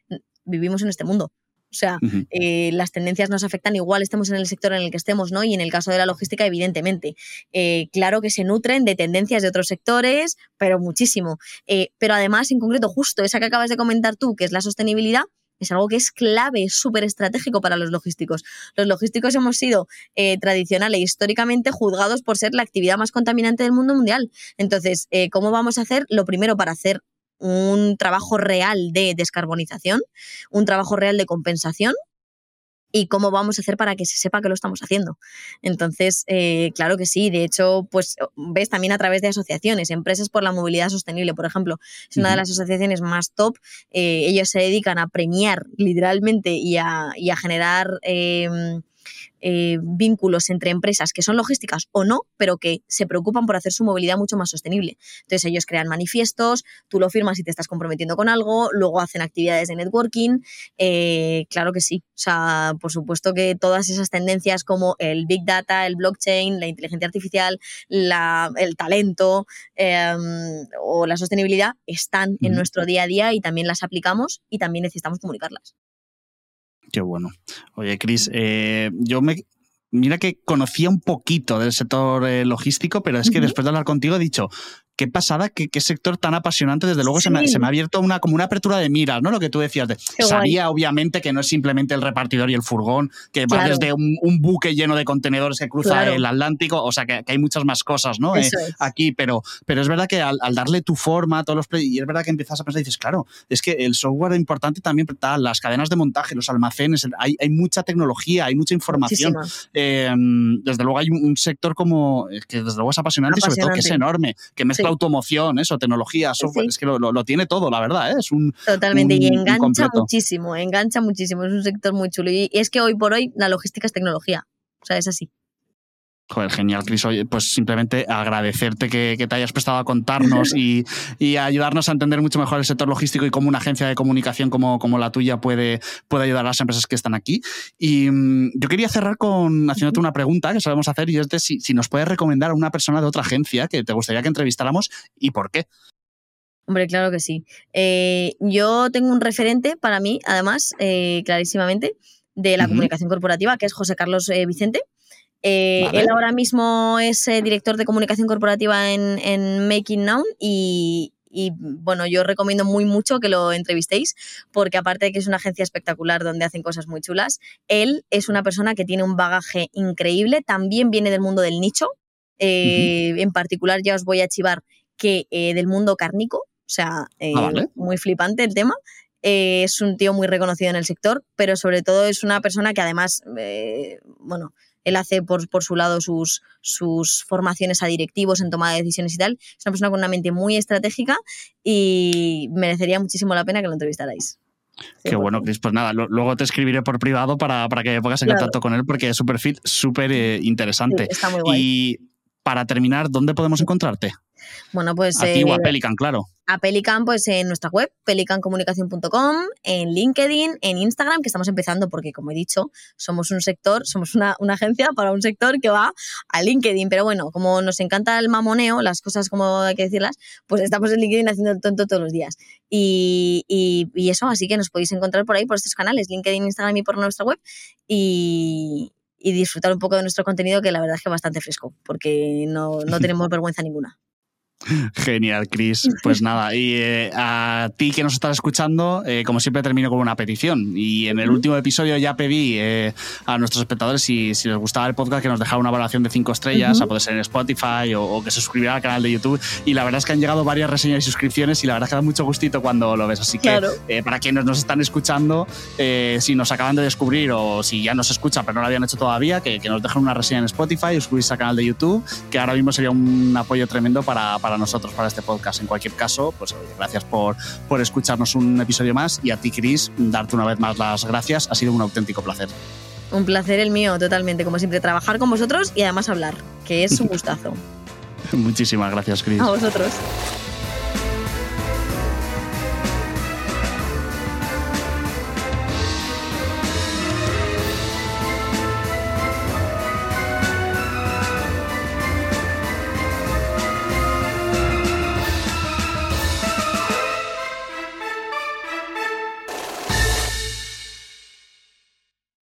vivimos en este mundo. O sea, eh, las tendencias nos afectan igual, estemos en el sector en el que estemos, ¿no? Y en el caso de la logística, evidentemente. Eh, claro que se nutren de tendencias de otros sectores, pero muchísimo. Eh, pero además, en concreto, justo esa que acabas de comentar tú, que es la sostenibilidad, es algo que es clave, súper estratégico para los logísticos. Los logísticos hemos sido eh, tradicional e históricamente juzgados por ser la actividad más contaminante del mundo mundial. Entonces, eh, ¿cómo vamos a hacer? Lo primero para hacer un trabajo real de descarbonización, un trabajo real de compensación y cómo vamos a hacer para que se sepa que lo estamos haciendo. Entonces, eh, claro que sí. De hecho, pues ves también a través de asociaciones, empresas por la movilidad sostenible, por ejemplo, es una de las asociaciones más top. Eh, ellos se dedican a premiar literalmente y a, generar em, eh, vínculos entre empresas que son logísticas o no, pero que se preocupan por hacer su movilidad mucho más sostenible. Entonces ellos crean manifiestos, tú lo firmas y te estás comprometiendo con algo, luego hacen actividades de networking. Eh, claro que sí. O sea, por supuesto que todas esas tendencias como el big data, el blockchain, la inteligencia artificial, el talento em, o la sostenibilidad están en nuestro día a día y también las aplicamos y también necesitamos comunicarlas. Qué bueno. Oye, Cris, eh, yo me, mira que conocía un poquito del sector eh, logístico, pero es que después de hablar contigo he dicho, qué pasada, qué, qué sector tan apasionante. Desde luego se, me, ha abierto una, como una apertura de miras, ¿no? Lo que tú decías. De, sabía, obviamente, que no es simplemente el repartidor y el furgón, que va desde un, buque lleno de contenedores que cruza el Atlántico, o sea, que, hay muchas más cosas, ¿no? Eh, aquí, pero, pero es verdad que al, darle tu forma a todos los... Y es verdad que empiezas a pensar y dices, claro, es que el software es importante también, tal, las cadenas de montaje, los almacenes, hay, hay mucha tecnología, hay mucha información. Eh, desde luego hay un, sector como, que desde luego es apasionante, y sobre todo que es enorme, que mezcla automoción, eso, tecnología, software, es que lo, tiene todo, la verdad, ¿eh? es un... Totalmente, y engancha muchísimo, engancha muchísimo, es un sector muy chulo. Y es que hoy por hoy la logística es tecnología, o sea, es así. Joder, genial, Cris. pues simplemente agradecerte que, te hayas prestado a contarnos y, y, ayudarnos a entender mucho mejor el sector logístico y cómo una agencia de comunicación como, como la tuya puede, puede ayudar a las empresas que están aquí. Y mm, yo quería cerrar con haciéndote una pregunta que sabemos hacer y es de si, si nos puedes recomendar a una persona de otra agencia que te gustaría que entrevistáramos y por qué. Hombre, claro que sí. Eh, yo tengo un referente para mí, además, eh, clarísimamente, de la comunicación corporativa, que es José Carlos eh, Vicente. Eh, él ahora mismo es eh, director de comunicación corporativa en, Making Now y, bueno, yo recomiendo muy mucho que lo entrevistéis porque aparte de que es una agencia espectacular donde hacen cosas muy chulas, él es una persona que tiene un bagaje increíble, también viene del mundo del nicho, En particular, ya os voy a chivar que del mundo cárnico, o sea, ah, muy flipante el tema. es un tío muy reconocido en el sector, pero sobre todo es una persona que además, bueno, él hace por, por, su lado sus, sus formaciones a directivos en toma de decisiones y tal. Es una persona con una mente muy estratégica y merecería muchísimo la pena que lo entrevistarais. Qué bueno, Cris. Pues nada, luego te escribiré por privado para, para que me pongas en contacto con él porque es súper fit, súper eh, interesante. está muy guay. Y para terminar, ¿dónde podemos encontrarte? Bueno, pues. A ti o a eh, Pelican, claro. A Pelican, pues en nuestra web, pelicancomunicación.com, en LinkedIn, en Instagram, que estamos empezando porque, como he dicho, somos un sector, somos una, agencia para un sector que va a LinkedIn. Pero bueno, como nos encanta el mamoneo, las cosas como hay que decirlas, pues estamos en LinkedIn haciendo el tonto todos los días. Y, y eso, así que nos podéis encontrar por ahí, por estos canales, LinkedIn, Instagram y por nuestra web. Y, y disfrutar un poco de nuestro contenido, que la verdad es que es bastante fresco, porque no, no (laughs) tenemos vergüenza ninguna. Genial, Chris. Pues nada, y eh, a ti que nos estás escuchando, eh, como siempre termino con una petición. Y en el último episodio ya pedí eh, a nuestros espectadores si, si, les gustaba el podcast que nos dejara una valoración de cinco estrellas, a poder ser en Spotify o, que se suscribiera al canal de YouTube. Y la verdad es que han llegado varias reseñas y suscripciones y la verdad es que da mucho gustito cuando lo ves. Así que para quienes nos están escuchando, si nos acaban de descubrir o si ya nos escuchan pero no lo habían hecho todavía, que, que nos dejen una reseña en Spotify suscribirse al canal de YouTube, que ahora mismo sería un apoyo tremendo para para nosotros, para este podcast. En cualquier caso, pues gracias por, por escucharnos un episodio más y a ti, Cris, darte una vez más las gracias. Ha sido un auténtico placer. Un placer el mío, totalmente. Como siempre, trabajar con vosotros y además hablar, que es un gustazo. (laughs) Muchísimas gracias, Cris. A vosotros.